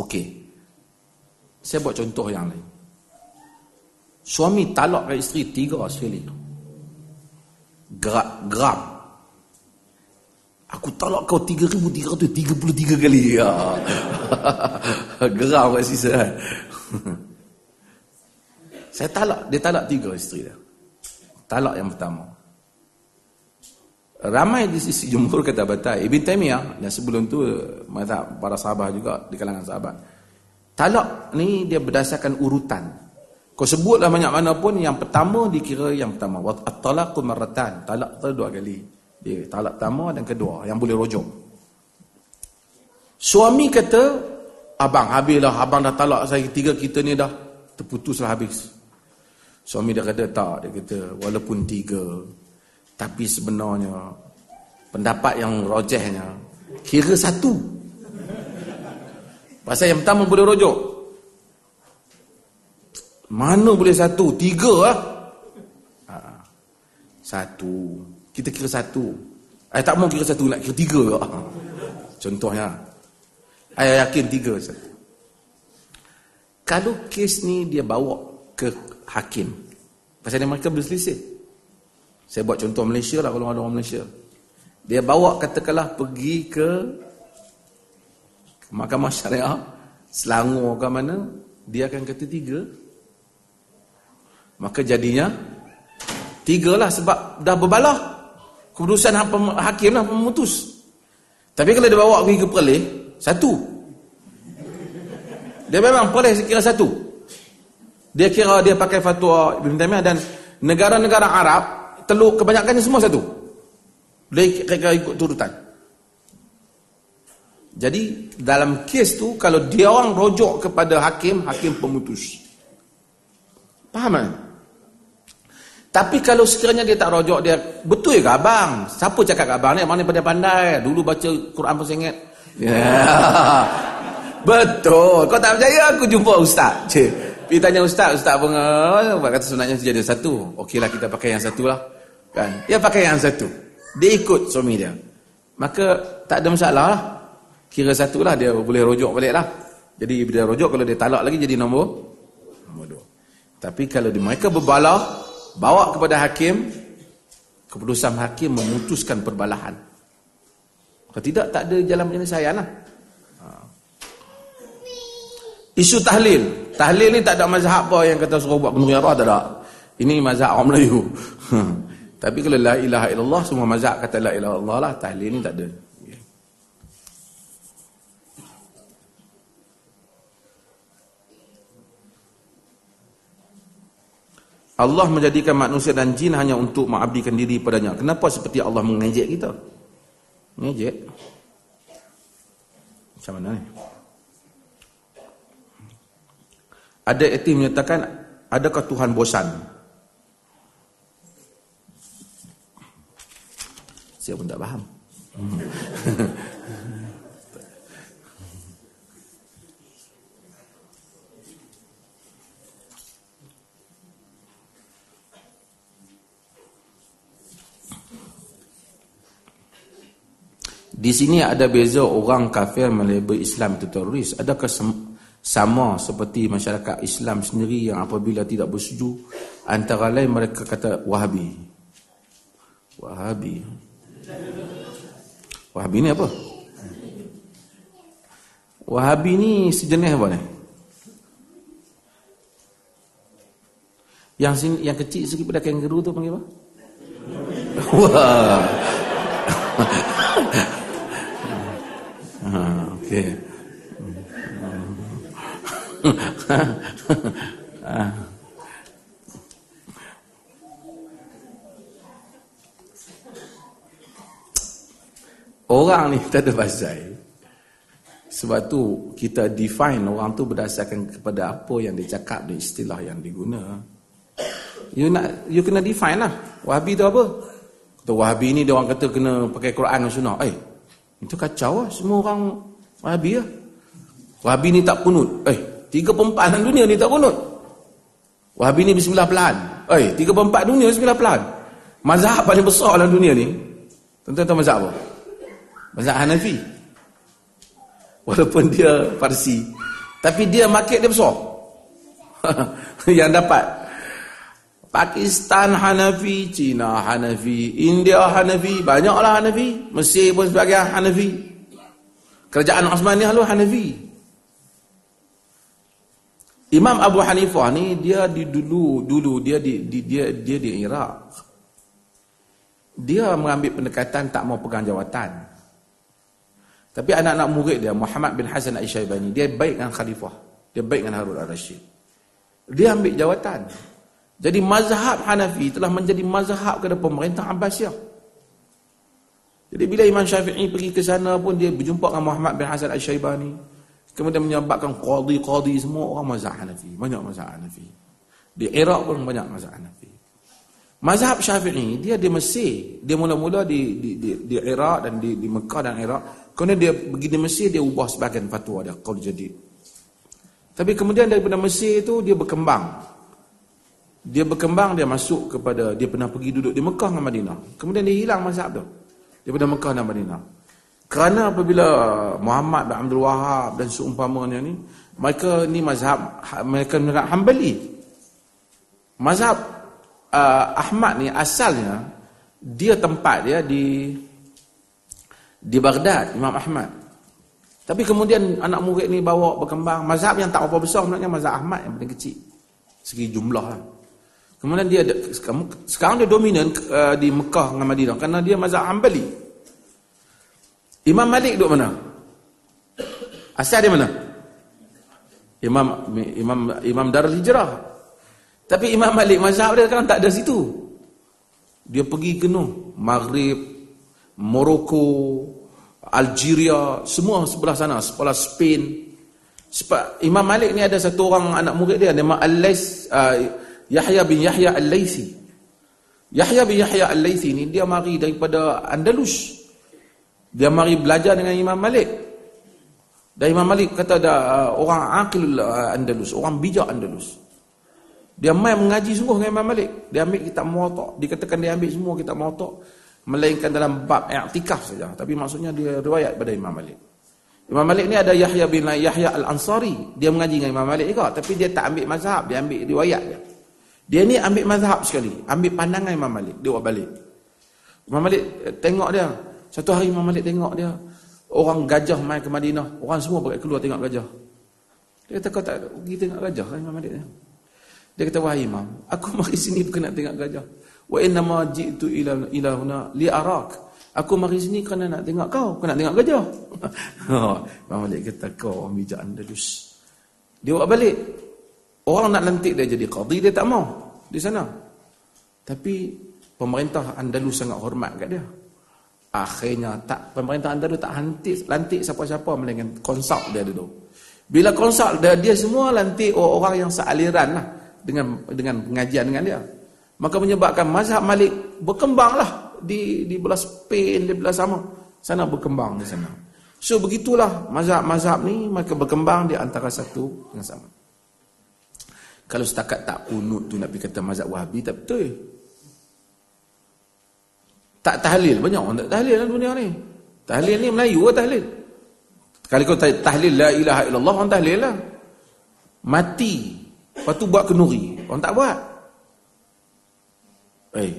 Okey. Saya buat contoh yang lain. Suami talak ke isteri tiga sekali. Gerak, gram. Aku talak kau tiga ribu tiga ratus tiga puluh tiga kali. Ya. Geram kat sisa. Saya talak, dia talak tiga isteri dia. Talak yang pertama. Ramai di sisi jumhur kata batal. Ibn Taymiyah dan sebelum tu para sahabat juga di kalangan sahabat. Talak ni dia berdasarkan urutan. Kau sebutlah banyak mana pun yang pertama dikira yang pertama. At-talaqu marratan. Talak tu dua kali. Dia talak pertama dan kedua yang boleh rujuk. Suami kata, "Abang, habislah abang dah talak saya tiga kita ni dah terputuslah habis." Suami dia kata, "Tak." Dia kata, "Walaupun tiga, tapi sebenarnya pendapat yang rojehnya kira satu." Pasal yang pertama boleh rujuk. Mana boleh satu? Tiga lah. Ha. Satu. Kita kira satu. Saya tak mau kira satu, nak kira tiga lah. Contohnya. Saya yakin tiga satu. Kalau kes ni dia bawa ke hakim. Pasal dia mereka berselisih. Saya buat contoh Malaysia lah kalau ada orang Malaysia. Dia bawa katakanlah pergi ke mahkamah syariah Selangor ke mana dia akan kata tiga. Maka jadinya tiga lah sebab dah berbalah. Keputusan hakim lah memutus. Tapi kalau dia bawa pergi ke Perlis satu. Dia memang Perlis kira satu. Dia kira dia pakai fatwa Ibn Taymiyah dan negara-negara Arab teluk kebanyakannya semua satu. Dia kira ikut turutan jadi dalam kes tu kalau dia orang rojok kepada hakim, hakim pemutus. Faham tak? Tapi kalau sekiranya dia tak rojok dia, betul ke abang? Siapa cakap ke abang ni? Abang ni pandai-pandai. Dulu baca Quran pun sengit. Yeah. betul. Kau tak percaya aku jumpa ustaz. Cik. Pergi tanya ustaz, ustaz pun oh, kata sebenarnya jadi satu. Okeylah kita pakai yang satu lah. Kan? Dia pakai yang satu. Dia ikut suami dia. Maka tak ada masalah lah kira satu lah dia boleh rojok balik lah. Jadi bila rojok kalau dia talak lagi jadi nombor? Nombor dua. Tapi kalau di mereka berbalah bawa kepada hakim keputusan hakim memutuskan perbalahan. Kalau tidak tak ada jalan penyelesaian lah. Ha. isu tahlil. Tahlil ni tak ada mazhab apa yang kata suruh buat penuh yarah tak ada. Ini mazhab orang Melayu. Tapi kalau la ilaha illallah semua mazhab kata la ilaha illallah lah tahlil ni tak ada Allah menjadikan manusia dan jin hanya untuk mengabdikan diri padanya. Kenapa seperti Allah mengejek kita? Mengejek? Macam mana ni? Ada etis menyatakan, adakah Tuhan bosan? Saya pun tak faham. Di sini ada beza orang kafir melabel Islam itu teroris. Adakah sama seperti masyarakat Islam sendiri yang apabila tidak bersetuju antara lain mereka kata Wahabi. Wahabi. Wahabi ni apa? Wahabi ni sejenis apa ni? Yang sini, yang kecil sikit pada kangaroo tu panggil apa? Wah. Okey. Orang ni tak ada pasal. Sebab tu kita define orang tu berdasarkan kepada apa yang dia cakap dan istilah yang diguna. You nak you kena define lah. Wahabi tu apa? Kata Wahabi ni dia orang kata kena pakai Quran dan Sunnah. Eh, itu kacau lah semua orang Wahabi lah. Wahabi ni tak kunut. Eh, tiga perempat dalam dunia ni tak kunut. Wahabi ni bismillah pelan. Eh, tiga perempat dunia bismillah pelan. Mazhab paling besar dalam dunia ni. Tentu tahu mazhab apa? Mazhab Hanafi. Walaupun dia Parsi. Tapi dia market dia besar. yang dapat Pakistan Hanafi, Cina Hanafi, India Hanafi, banyaklah Hanafi, Mesir pun sebagai Hanafi. Kerajaan Osmaniyah lu Hanafi. Imam Abu Hanifah ni dia di dulu dulu dia di, di dia dia di Iraq. Dia mengambil pendekatan tak mau pegang jawatan. Tapi anak-anak murid dia Muhammad bin Hasan Al-Syaibani dia baik dengan khalifah. Dia baik dengan Harun Al-Rashid. Dia ambil jawatan. Jadi mazhab Hanafi telah menjadi mazhab kepada pemerintah Abbasiyah. Jadi bila Imam Syafi'i pergi ke sana pun dia berjumpa dengan Muhammad bin Hasan Al-Syaibani. Kemudian menyebabkan qadi-qadi semua orang mazhab Hanafi. Banyak mazhab Hanafi. Di Iraq pun banyak mazhab Hanafi. Mazhab Syafi'i dia di Mesir. Dia mula-mula di, di, di, di Iraq dan di, di Mekah dan Iraq. Kemudian dia pergi di Mesir dia ubah sebagian fatwa dia. Qaul jadi. Tapi kemudian daripada Mesir itu dia berkembang dia berkembang dia masuk kepada dia pernah pergi duduk di Mekah dan Madinah kemudian dia hilang mazhab tu daripada Mekah dan Madinah. Kerana apabila Muhammad bin Abdul Wahab dan seumpamanya ni mereka ni mazhab mereka menyerap Hambali mazhab uh, Ahmad ni asalnya dia tempat dia di di Baghdad Imam Ahmad. Tapi kemudian anak murid ni bawa berkembang. Mazhab yang tak apa besar sebenarnya mazhab Ahmad yang paling kecil. Segi jumlah lah. Kemudian dia sekarang dia dominan uh, di Mekah dengan Madinah kerana dia mazhab Hambali. Imam Malik duduk mana? Asal dia mana? Imam Imam Imam Darul Hijrah. Tapi Imam Malik mazhab dia kan tak ada situ. Dia pergi ke noh, Maghrib, Morocco, Algeria, semua sebelah sana, sebelah Spain. Sebab Imam Malik ni ada satu orang anak murid dia nama Al-Lais uh, Yahya bin Yahya Al-Laythi. Yahya bin Yahya Al-Laythi ni dia mari daripada Andalus. Dia mari belajar dengan Imam Malik. Dan Imam Malik kata ada uh, orang akil uh, Andalus, orang bijak Andalus. Dia main mengaji sungguh dengan Imam Malik. Dia ambil kitab Muwatta. Dikatakan dia ambil semua kitab Muwatta melainkan dalam bab i'tikaf saja. Tapi maksudnya dia riwayat pada Imam Malik. Imam Malik ni ada Yahya bin Yahya Al-Ansari. Dia mengaji dengan Imam Malik juga. Tapi dia tak ambil mazhab. Dia ambil riwayat dia. Dia ni ambil mazhab sekali. Ambil pandangan Imam Malik. Dia buat balik. Imam Malik eh, tengok dia. Satu hari Imam Malik tengok dia. Orang gajah main ke Madinah. Orang semua pakai keluar tengok gajah. Dia kata kau tak pergi tengok gajah kan Imam Malik ni. Dia kata wahai Imam. Aku mari sini bukan nak tengok gajah. Wa inna ma ji'tu ila ila huna li arak. Aku mari sini kerana nak tengok kau. Kau nak tengok gajah. Imam Malik kata kau bijak Andalus. Dia buat balik. Orang nak lantik dia jadi qadi dia tak mau. di sana. Tapi pemerintah Andalus sangat hormat kat dia. Akhirnya tak pemerintah Andalus tak hantik lantik siapa-siapa melainkan konsult dia dulu. Bila konsult dia, dia semua lantik orang yang sealiran lah dengan dengan pengajian dengan dia. Maka menyebabkan mazhab Malik berkembanglah di di belah Spain, di belah sama. Sana berkembang di sana. So begitulah mazhab-mazhab ni mereka berkembang di antara satu yang sama. Kalau setakat tak kunut tu nak pergi kata mazhab Wahabi tak betul. Tak tahlil banyak orang tak tahlil dalam dunia ni. Tahlil ni Melayu lah tahlil. Kalau kau tahlil la ilaha illallah orang tahlil lah. Mati. Lepas tu buat kenuri. Orang tak buat. Eh,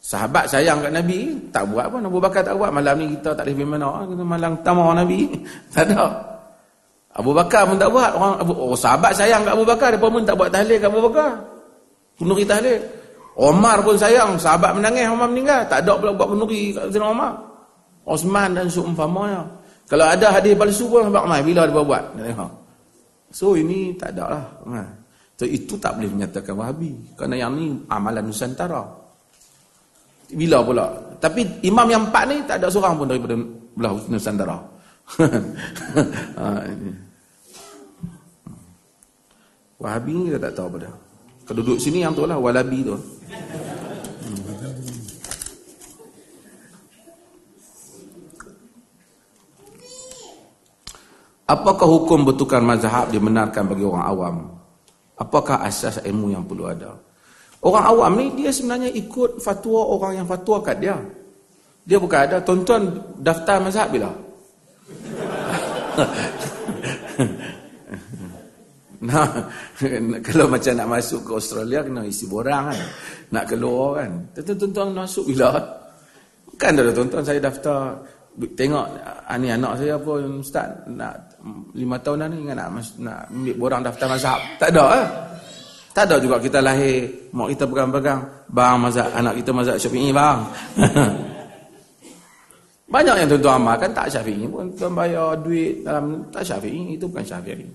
sahabat sayang kat Nabi, tak buat apa. Abu Bakar tak buat. Malam ni kita tak boleh pergi mana. Malam tamar Nabi. tak ada. Abu Bakar pun tak buat. Orang Abu, oh, sahabat sayang kat Abu Bakar, dia pun tak buat tahlil kat Abu Bakar. Kunuri tahlil. Omar pun sayang, sahabat menangis, Omar meninggal. Tak ada pula buat kunuri kat Zina Omar. Osman dan seumpamanya. Kalau ada hadis palsu pun sahabat Omar, bila dia buat? So ini tak ada lah. Ha. So, itu tak boleh menyatakan wahabi. Kerana yang ni amalan Nusantara. Bila pula? Tapi imam yang empat ni tak ada seorang pun daripada belah Nusantara. ha, Wahabi ni kita tak tahu apa dah. Kalau duduk sini yang tu lah walabi tu. Apakah hukum bertukar mazhab dibenarkan bagi orang awam? Apakah asas ilmu yang perlu ada? Orang awam ni dia sebenarnya ikut fatwa orang yang fatwa kat dia. Dia bukan ada tuan-tuan daftar mazhab bila? nah, kalau macam nak masuk ke Australia kena isi borang kan. Nak keluar kan. Tuan-tuan masuk bila? Kan ada tuan-tuan saya daftar tengok ni anak saya pun ustaz nak lima tahun dah ni ingat nak nak ambil borang daftar mazhab. Tak ada eh. Tak ada juga kita lahir mak kita pegang-pegang bang mazhab anak kita mazhab Syafi'i bang. Banyak yang tuan-tuan amalkan tak syafi'i pun. Tuan bayar duit dalam tak syafi'i. Itu bukan syafi'i.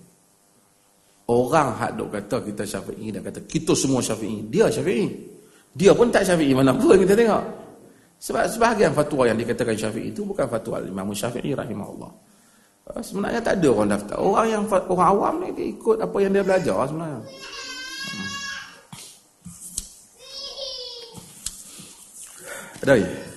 Orang hak duk kata kita syafi'i dan kata kita semua syafi'i. Dia syafi'i. Dia pun tak syafi'i mana pun kita tengok. Sebab sebahagian fatwa yang dikatakan syafi'i itu bukan fatwa Imam Syafi'i rahimahullah. Ah, sebenarnya tak ada orang daftar. Orang yang orang awam ni dia ikut apa yang dia belajar sebenarnya. Hmm. Ada ya?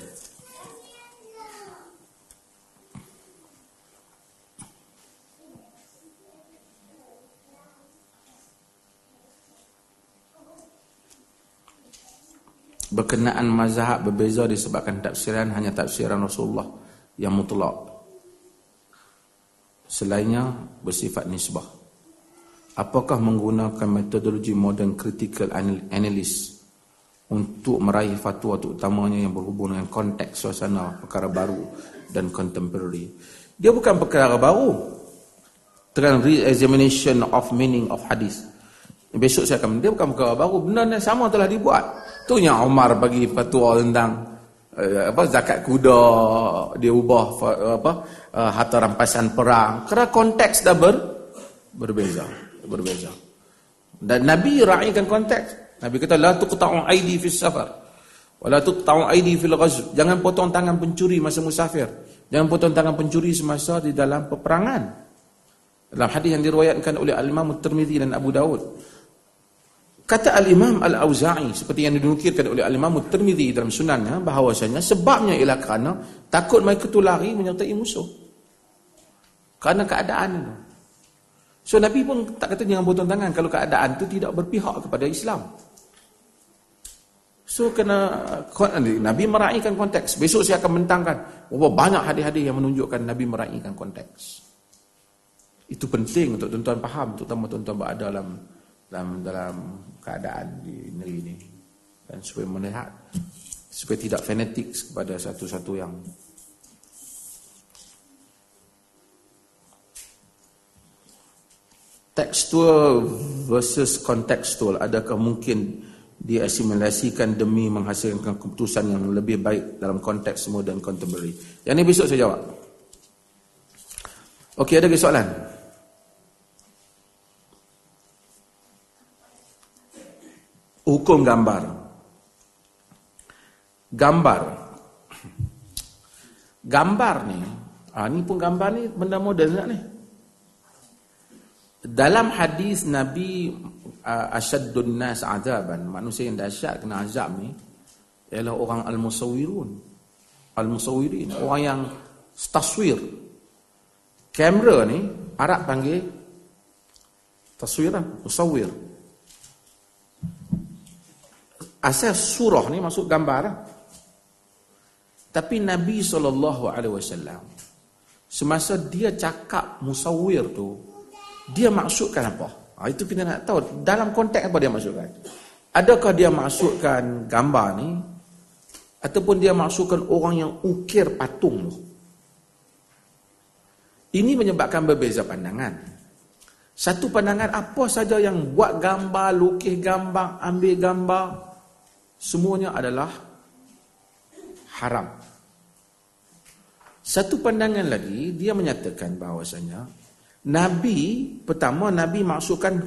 Berkenaan mazhab berbeza disebabkan tafsiran hanya tafsiran Rasulullah yang mutlak. Selainnya bersifat nisbah. Apakah menggunakan metodologi modern critical analysis untuk meraih fatwa terutamanya yang berhubung dengan konteks suasana perkara baru dan contemporary? Dia bukan perkara baru. Dengan re-examination of meaning of hadith. Besok saya akan dia bukan perkara baru. Benda yang sama telah dibuat Tu yang Umar bagi fatwa tentang uh, apa zakat kuda dia ubah apa uh, harta rampasan perang. Kerana konteks dah ber, berbeza berbeza. Dan Nabi raikan konteks. Nabi kata la tuqta'u aidi fi safar wa la tuqta'u aidi fil ghazw jangan potong tangan pencuri masa musafir. Jangan potong tangan pencuri semasa di dalam peperangan. Dalam hadis yang diriwayatkan oleh Al-Imam At-Tirmizi dan Abu Dawud Kata Al-Imam Al-Auza'i seperti yang dinukirkan oleh Al-Imam At-Tirmidzi dalam sunannya bahawasanya sebabnya ialah kerana takut mereka tu lari menyertai musuh. Kerana keadaan itu. So Nabi pun tak kata jangan potong tangan kalau keadaan itu tidak berpihak kepada Islam. So kena Nabi meraihkan konteks. Besok saya akan mentangkan berapa banyak hadis-hadis yang menunjukkan Nabi meraihkan konteks. Itu penting untuk tuan-tuan faham terutama tuan-tuan berada dalam dalam dalam keadaan di negeri ini dan supaya melihat supaya tidak fanatik kepada satu-satu yang tekstual versus kontekstual adakah mungkin diasimilasikan demi menghasilkan keputusan yang lebih baik dalam konteks moden contemporary? Yang ini besok saya jawab. Okey ada lagi soalan? Hukum gambar. Gambar. Gambar ni, ah ni pun gambar ni benda moden tak ni? Dalam hadis Nabi uh, asyaddun nas azaban, manusia yang dahsyat kena azab ni ialah orang al-musawwirun. Al-musawwirin, orang yang taswir. Kamera ni Arab panggil taswir lah, musawwir. Asal surah ni masuk gambar lah. Tapi Nabi SAW semasa dia cakap musawwir tu dia maksudkan apa? Ha, itu kita nak tahu dalam konteks apa dia maksudkan. Adakah dia maksudkan gambar ni ataupun dia maksudkan orang yang ukir patung tu? Ini menyebabkan berbeza pandangan. Satu pandangan apa saja yang buat gambar, lukis gambar, ambil gambar, semuanya adalah haram. Satu pandangan lagi, dia menyatakan bahawasanya Nabi, pertama Nabi maksudkan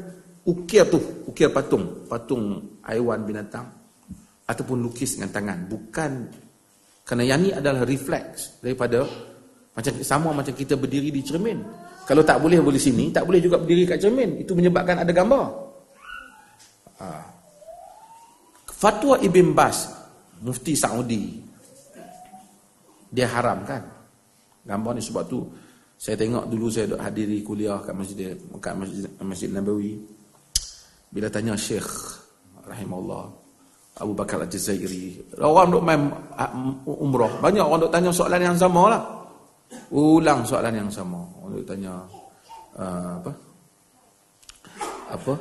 ukir tu, ukir patung, patung haiwan binatang ataupun lukis dengan tangan, bukan kerana yang ni adalah refleks daripada macam sama macam kita berdiri di cermin. Kalau tak boleh boleh sini, tak boleh juga berdiri kat cermin. Itu menyebabkan ada gambar. Ha. Fatwa Ibn Bas Mufti Saudi. Dia haram kan? Gambar ni sebab tu Saya tengok dulu saya duduk hadiri kuliah kat masjid kat masjid, masjid Nabawi. Bila tanya Syekh Rahimahullah Abu Bakar Al-Jazairi Orang duduk main umrah. Banyak orang duduk tanya soalan yang sama lah. Ulang soalan yang sama. Orang duduk tanya uh, Apa? Apa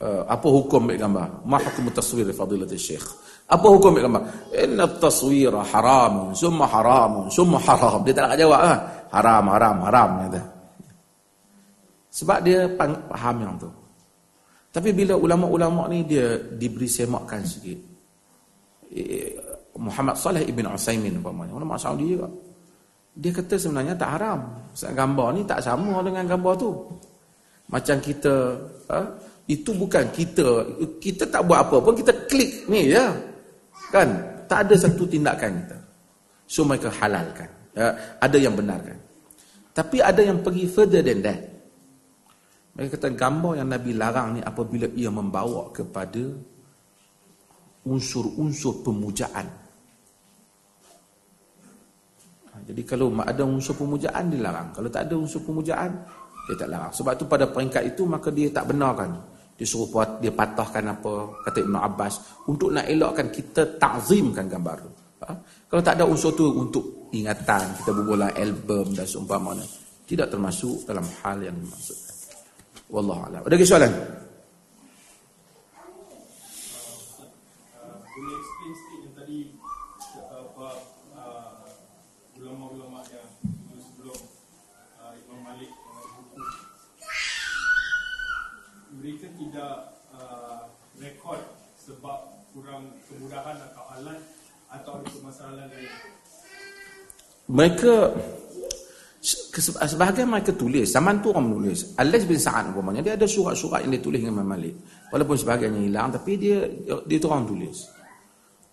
uh, apa hukum ambil gambar? Ma hukum taswir fadilatul syekh? Apa hukum ambil gambar? Inna taswira haram, summa haram, summa haram. Dia tak nak jawab lah. Haram, haram, haram. Kata. Sebab dia faham yang tu. Tapi bila ulama-ulama ni dia diberi semakkan sikit. Eh, Muhammad Saleh Ibn Usaimin umpamanya. Ulama Saudi juga. Dia kata sebenarnya tak haram. Gambar ni tak sama dengan gambar tu. Macam kita ha? Itu bukan kita. Kita tak buat apa pun kita klik ni ya kan? Tak ada satu tindakan kita. So mereka halalkan. Ya, ada yang benarkan. Tapi ada yang pergi further than that. Mereka kata gambar yang Nabi larang ni apabila ia membawa kepada unsur-unsur pemujaan. Ha, jadi kalau ada unsur pemujaan dilarang kalau tak ada unsur pemujaan dia tak larang. Sebab tu pada peringkat itu maka dia tak benarkan dia suruh buat, dia patahkan apa, kata Ibn Abbas, untuk nak elokkan kita takzimkan gambar tu. Ha? Kalau tak ada unsur tu untuk ingatan, kita berbola album dan seumpamanya, tidak termasuk dalam hal yang dimaksudkan. Wallahualam. Ada lagi soalan? Mereka sebahagian mereka tulis. Zaman tu orang menulis. Alis bin Sa'ad umpamanya dia ada surat-surat yang dia tulis dengan Imam Malik. Walaupun sebahagiannya hilang tapi dia dia tu orang tulis.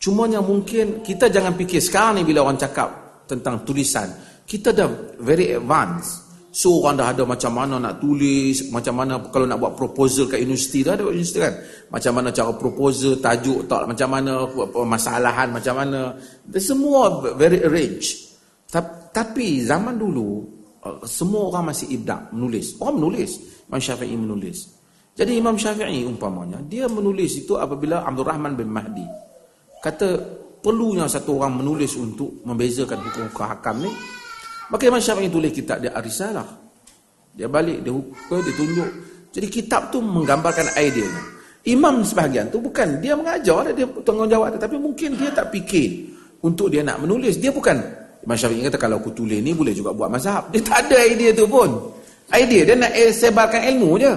Cumanya mungkin kita jangan fikir sekarang ni bila orang cakap tentang tulisan kita dah very advanced so orang dah ada macam mana nak tulis macam mana kalau nak buat proposal kat universiti dah ada universiti kan macam mana cara proposal tajuk tak macam mana masalahan macam mana semua very arranged tapi zaman dulu uh, semua orang masih ibdak menulis. Orang menulis. Imam Syafi'i menulis. Jadi Imam Syafi'i umpamanya dia menulis itu apabila Abdul Rahman bin Mahdi kata perlunya satu orang menulis untuk membezakan hukum-hukum hakam ni. Maka Imam Syafi'i tulis kitab dia Arisalah. Dia balik dia hukum dia tunjuk. Jadi kitab tu menggambarkan idea. Imam sebahagian tu bukan dia mengajar dia tanggungjawab tapi mungkin dia tak fikir untuk dia nak menulis. Dia bukan Imam Syafi'i kata kalau aku tulis ni boleh juga buat mazhab. Dia tak ada idea tu pun. Idea dia nak sebarkan ilmu je.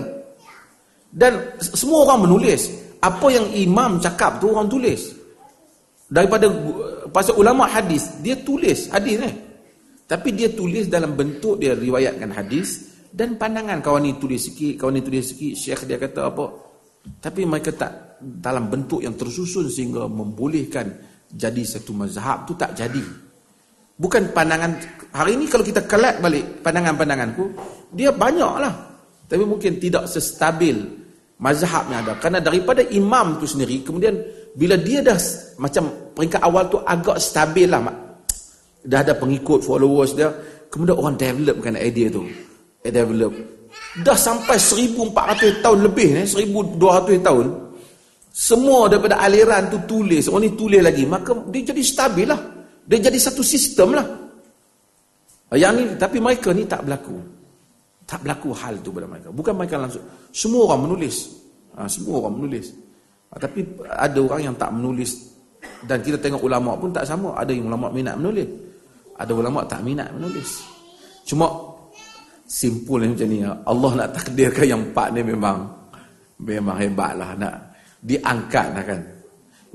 Dan semua orang menulis. Apa yang imam cakap tu orang tulis. Daripada pasal ulama hadis, dia tulis hadis ni. Tapi dia tulis dalam bentuk dia riwayatkan hadis dan pandangan kawan ni tulis sikit, kawan ni tulis sikit, syekh dia kata apa. Tapi mereka tak dalam bentuk yang tersusun sehingga membolehkan jadi satu mazhab tu tak jadi. Bukan pandangan hari ini kalau kita kelak balik pandangan-pandanganku, dia banyaklah. Tapi mungkin tidak sestabil mazhab yang ada. Karena daripada imam tu sendiri, kemudian bila dia dah macam peringkat awal tu agak stabil lah. Dah ada pengikut, followers dia. Kemudian orang developkan idea tu. Dia develop. Dah sampai 1400 tahun lebih, eh, 1200 tahun. Semua daripada aliran tu tulis, orang ni tulis lagi, maka dia jadi stabil lah. Dia jadi satu sistem lah. Yang ni, tapi mereka ni tak berlaku. Tak berlaku hal tu pada mereka. Bukan mereka langsung. Semua orang menulis. Ha, semua orang menulis. Ha, tapi ada orang yang tak menulis. Dan kita tengok ulama pun tak sama. Ada yang ulama minat menulis. Ada ulama tak minat menulis. Cuma simple macam ni. Allah nak takdirkan yang empat ni memang memang hebat lah. Nak diangkat lah kan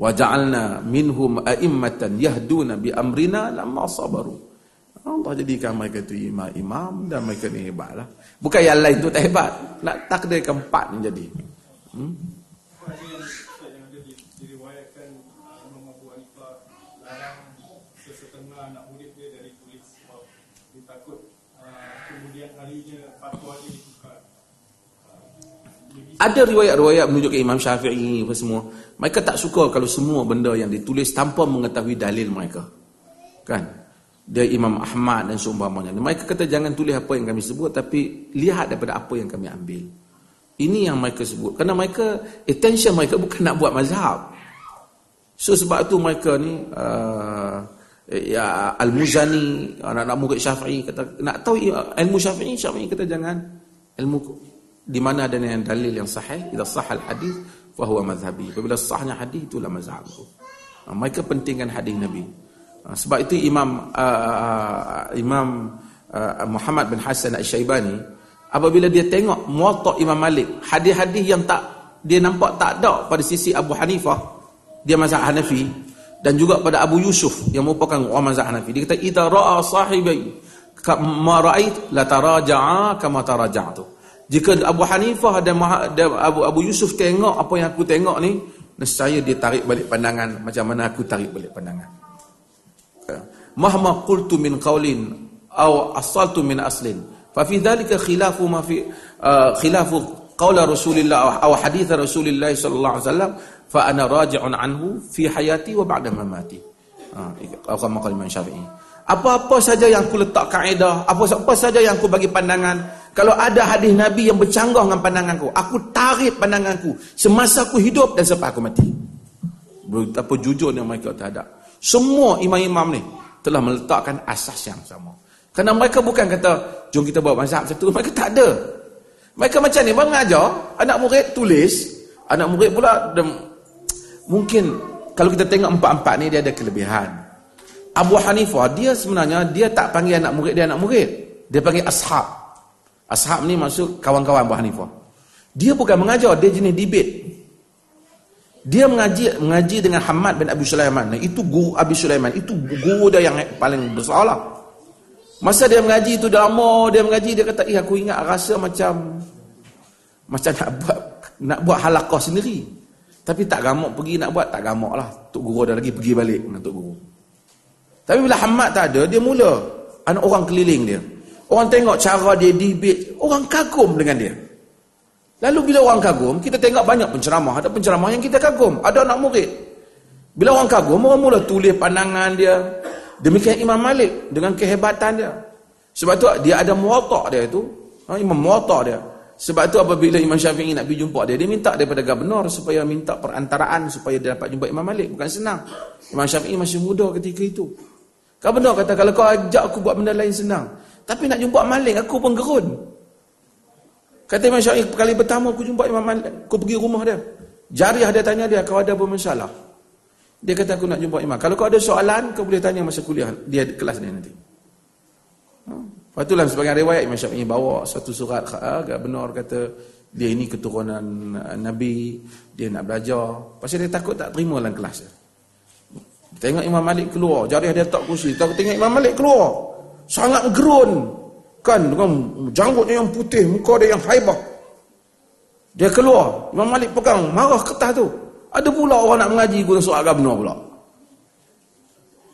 wa ja'alna minhum a'immatan yahduna bi amrina lamma sabaru Allah jadikan mereka itu imam-imam dan mereka ni hebatlah bukan yang lain tu tak hebat nak takdirkan empat ni jadi hmm? Ada riwayat-riwayat menunjukkan Imam Syafi'i apa semua. Mereka tak suka kalau semua benda yang ditulis tanpa mengetahui dalil mereka. Kan? Dia Imam Ahmad dan seumpamanya. Mereka kata jangan tulis apa yang kami sebut tapi lihat daripada apa yang kami ambil. Ini yang mereka sebut. Kerana mereka, attention mereka bukan nak buat mazhab. So sebab itu mereka ni, uh, ya, Al-Muzani, anak-anak murid Syafi'i, kata, nak tahu ilmu Syafi'i, Syafi'i kata jangan. Ilmu di mana ada yang dalil yang sahih? Idza sahal hadis fa huwa madhhabi. Apabila sahnya hadis itulah mazhabku ha, mereka pentingkan hadis nabi. Ha, sebab itu imam uh, imam uh, Muhammad bin Hasan Asy-Syaibani apabila dia tengok muwatta Imam Malik hadis-hadis yang tak dia nampak tak ada pada sisi Abu Hanifah dia mazhab Hanafi dan juga pada Abu Yusuf yang merupakan ulama mazhab Hanafi dia kata idza ra'a sahibi ma ra'ait la taraja'a kama taraja'tu jika Abu Hanifah dan Abu Abu Yusuf tengok apa yang aku tengok ni, nescaya dia tarik balik pandangan macam mana aku tarik balik pandangan. Ya. Mahma qultu min qaulin aw asaltu min aslin, fa fi dhalika khilafu ma fi uh, khilafu qaul Rasulillah aw hadith Rasulillah sallallahu alaihi wasallam, fa ana raji'un anhu fi hayati wa ba'da mamati. Ha, kama qala Imam Syafi'i. Apa-apa saja yang aku letak kaedah, apa-apa saja yang aku bagi pandangan, kalau ada hadis Nabi yang bercanggah dengan pandanganku, aku tarik pandanganku semasa aku hidup dan sampai aku mati. Betapa jujurnya mereka terhadap. Semua imam-imam ni telah meletakkan asas yang sama. Kerana mereka bukan kata, jom kita buat mazhab satu. Mereka tak ada. Mereka macam ni, mengajar, anak murid tulis, anak murid pula, dan mungkin kalau kita tengok empat-empat ni, dia ada kelebihan. Abu Hanifah, dia sebenarnya, dia tak panggil anak murid dia anak murid. Dia panggil ashab. Ashab ni maksud kawan-kawan Abu Hanifah. Dia bukan mengajar, dia jenis debate. Dia mengaji mengaji dengan Hamad bin Abi Sulaiman. Nah, itu guru Abi Sulaiman. Itu guru dia yang paling besar lah. Masa dia mengaji itu lama, dia mengaji, dia kata, eh aku ingat rasa macam macam nak buat nak buat halakah sendiri. Tapi tak gamak pergi nak buat, tak gamak lah. Tok guru dah lagi pergi balik dengan Tok guru. Tapi bila Hamad tak ada, dia mula. Anak orang keliling dia. Orang tengok cara dia debate, orang kagum dengan dia. Lalu bila orang kagum, kita tengok banyak penceramah. Ada penceramah yang kita kagum. Ada anak murid. Bila orang kagum, orang mula tulis pandangan dia. Demikian Imam Malik dengan kehebatan dia. Sebab tu dia ada muwatak dia itu. Ha, Imam muwatak dia. Sebab tu apabila Imam Syafi'i nak pergi jumpa dia, dia minta daripada gubernur supaya minta perantaraan supaya dia dapat jumpa Imam Malik. Bukan senang. Imam Syafi'i masih muda ketika itu. Gubernur kata, kalau kau ajak aku buat benda lain senang. Tapi nak jumpa Malik aku pun gerun. Kata Imam Syafi'i kali pertama aku jumpa Imam Malik, aku pergi rumah dia. Jariah dia tanya dia kau ada apa masalah. Dia kata aku nak jumpa Imam. Kalau kau ada soalan kau boleh tanya masa kuliah dia kelas dia nanti. Ha? Lepas itulah sebagai riwayat Imam Syafi'i bawa satu surat agak benar kata dia ini keturunan uh, Nabi, dia nak belajar. Pasal dia takut tak terima dalam kelas dia. Tengok Imam Malik keluar, jariah dia tak kursi. Takut tengok Imam Malik keluar sangat gerun kan dengan janggutnya yang putih muka dia yang haibah dia keluar Imam Malik pegang marah kertas tu Ada pula orang nak mengaji guna soal agama pula.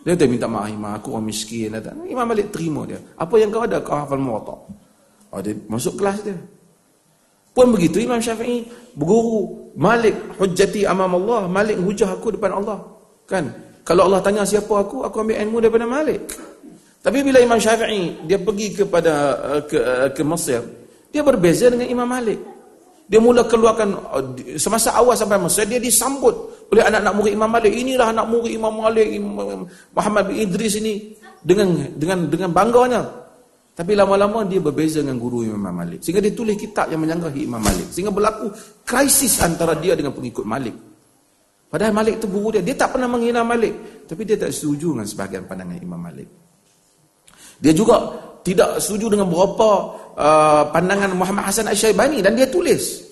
Dia kata minta maaf imam aku orang miskin kata. Imam Malik terima dia. Apa yang kau ada kau hafal muwatta. Oh, dia masuk kelas dia. Pun begitu Imam Syafi'i berguru Malik hujjati amam Allah, Malik hujah aku depan Allah. Kan? Kalau Allah tanya siapa aku, aku ambil ilmu daripada Malik. Tapi bila Imam Syafi'i dia pergi kepada uh, ke uh, ke Mesir, dia berbeza dengan Imam Malik. Dia mula keluarkan uh, semasa awal sampai Mesir dia disambut oleh anak-anak murid Imam Malik. Inilah anak murid Imam Malik Imam Muhammad bin Idris ini. Dengan dengan dengan bangganya. Tapi lama-lama dia berbeza dengan guru Imam Malik. Sehingga dia tulis kitab yang menyanggahi Imam Malik. Sehingga berlaku krisis antara dia dengan pengikut Malik. Padahal Malik itu guru dia. Dia tak pernah menghina Malik. Tapi dia tak setuju dengan sebahagian pandangan Imam Malik. Dia juga tidak setuju dengan beberapa uh, pandangan Muhammad Hasan Al-Syaibani. Dan dia tulis.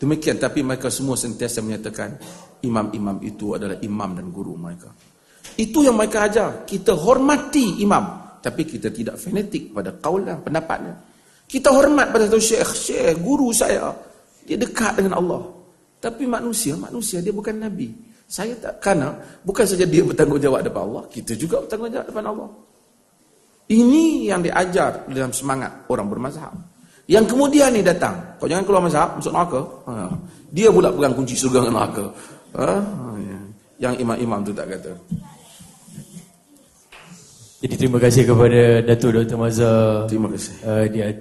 Demikian tapi mereka semua sentiasa menyatakan imam-imam itu adalah imam dan guru mereka. Itu yang mereka ajar. Kita hormati imam. Tapi kita tidak fanatik pada kaulah pendapatnya. Kita hormat pada tu syekh. Syekh, guru saya. Dia dekat dengan Allah. Tapi manusia, manusia dia bukan Nabi. Saya tak, kerana bukan saja dia bertanggungjawab depan Allah. Kita juga bertanggungjawab depan Allah. Ini yang diajar dalam semangat orang bermazhab. Yang kemudian ni datang. Kau jangan keluar mazhab, masuk neraka. Ha. Dia pula pegang kunci surga dengan neraka. Ha? Ya. Yang imam-imam tu tak kata. Jadi terima kasih kepada Datuk Dr. Mazhar. Terima kasih. Uh, dia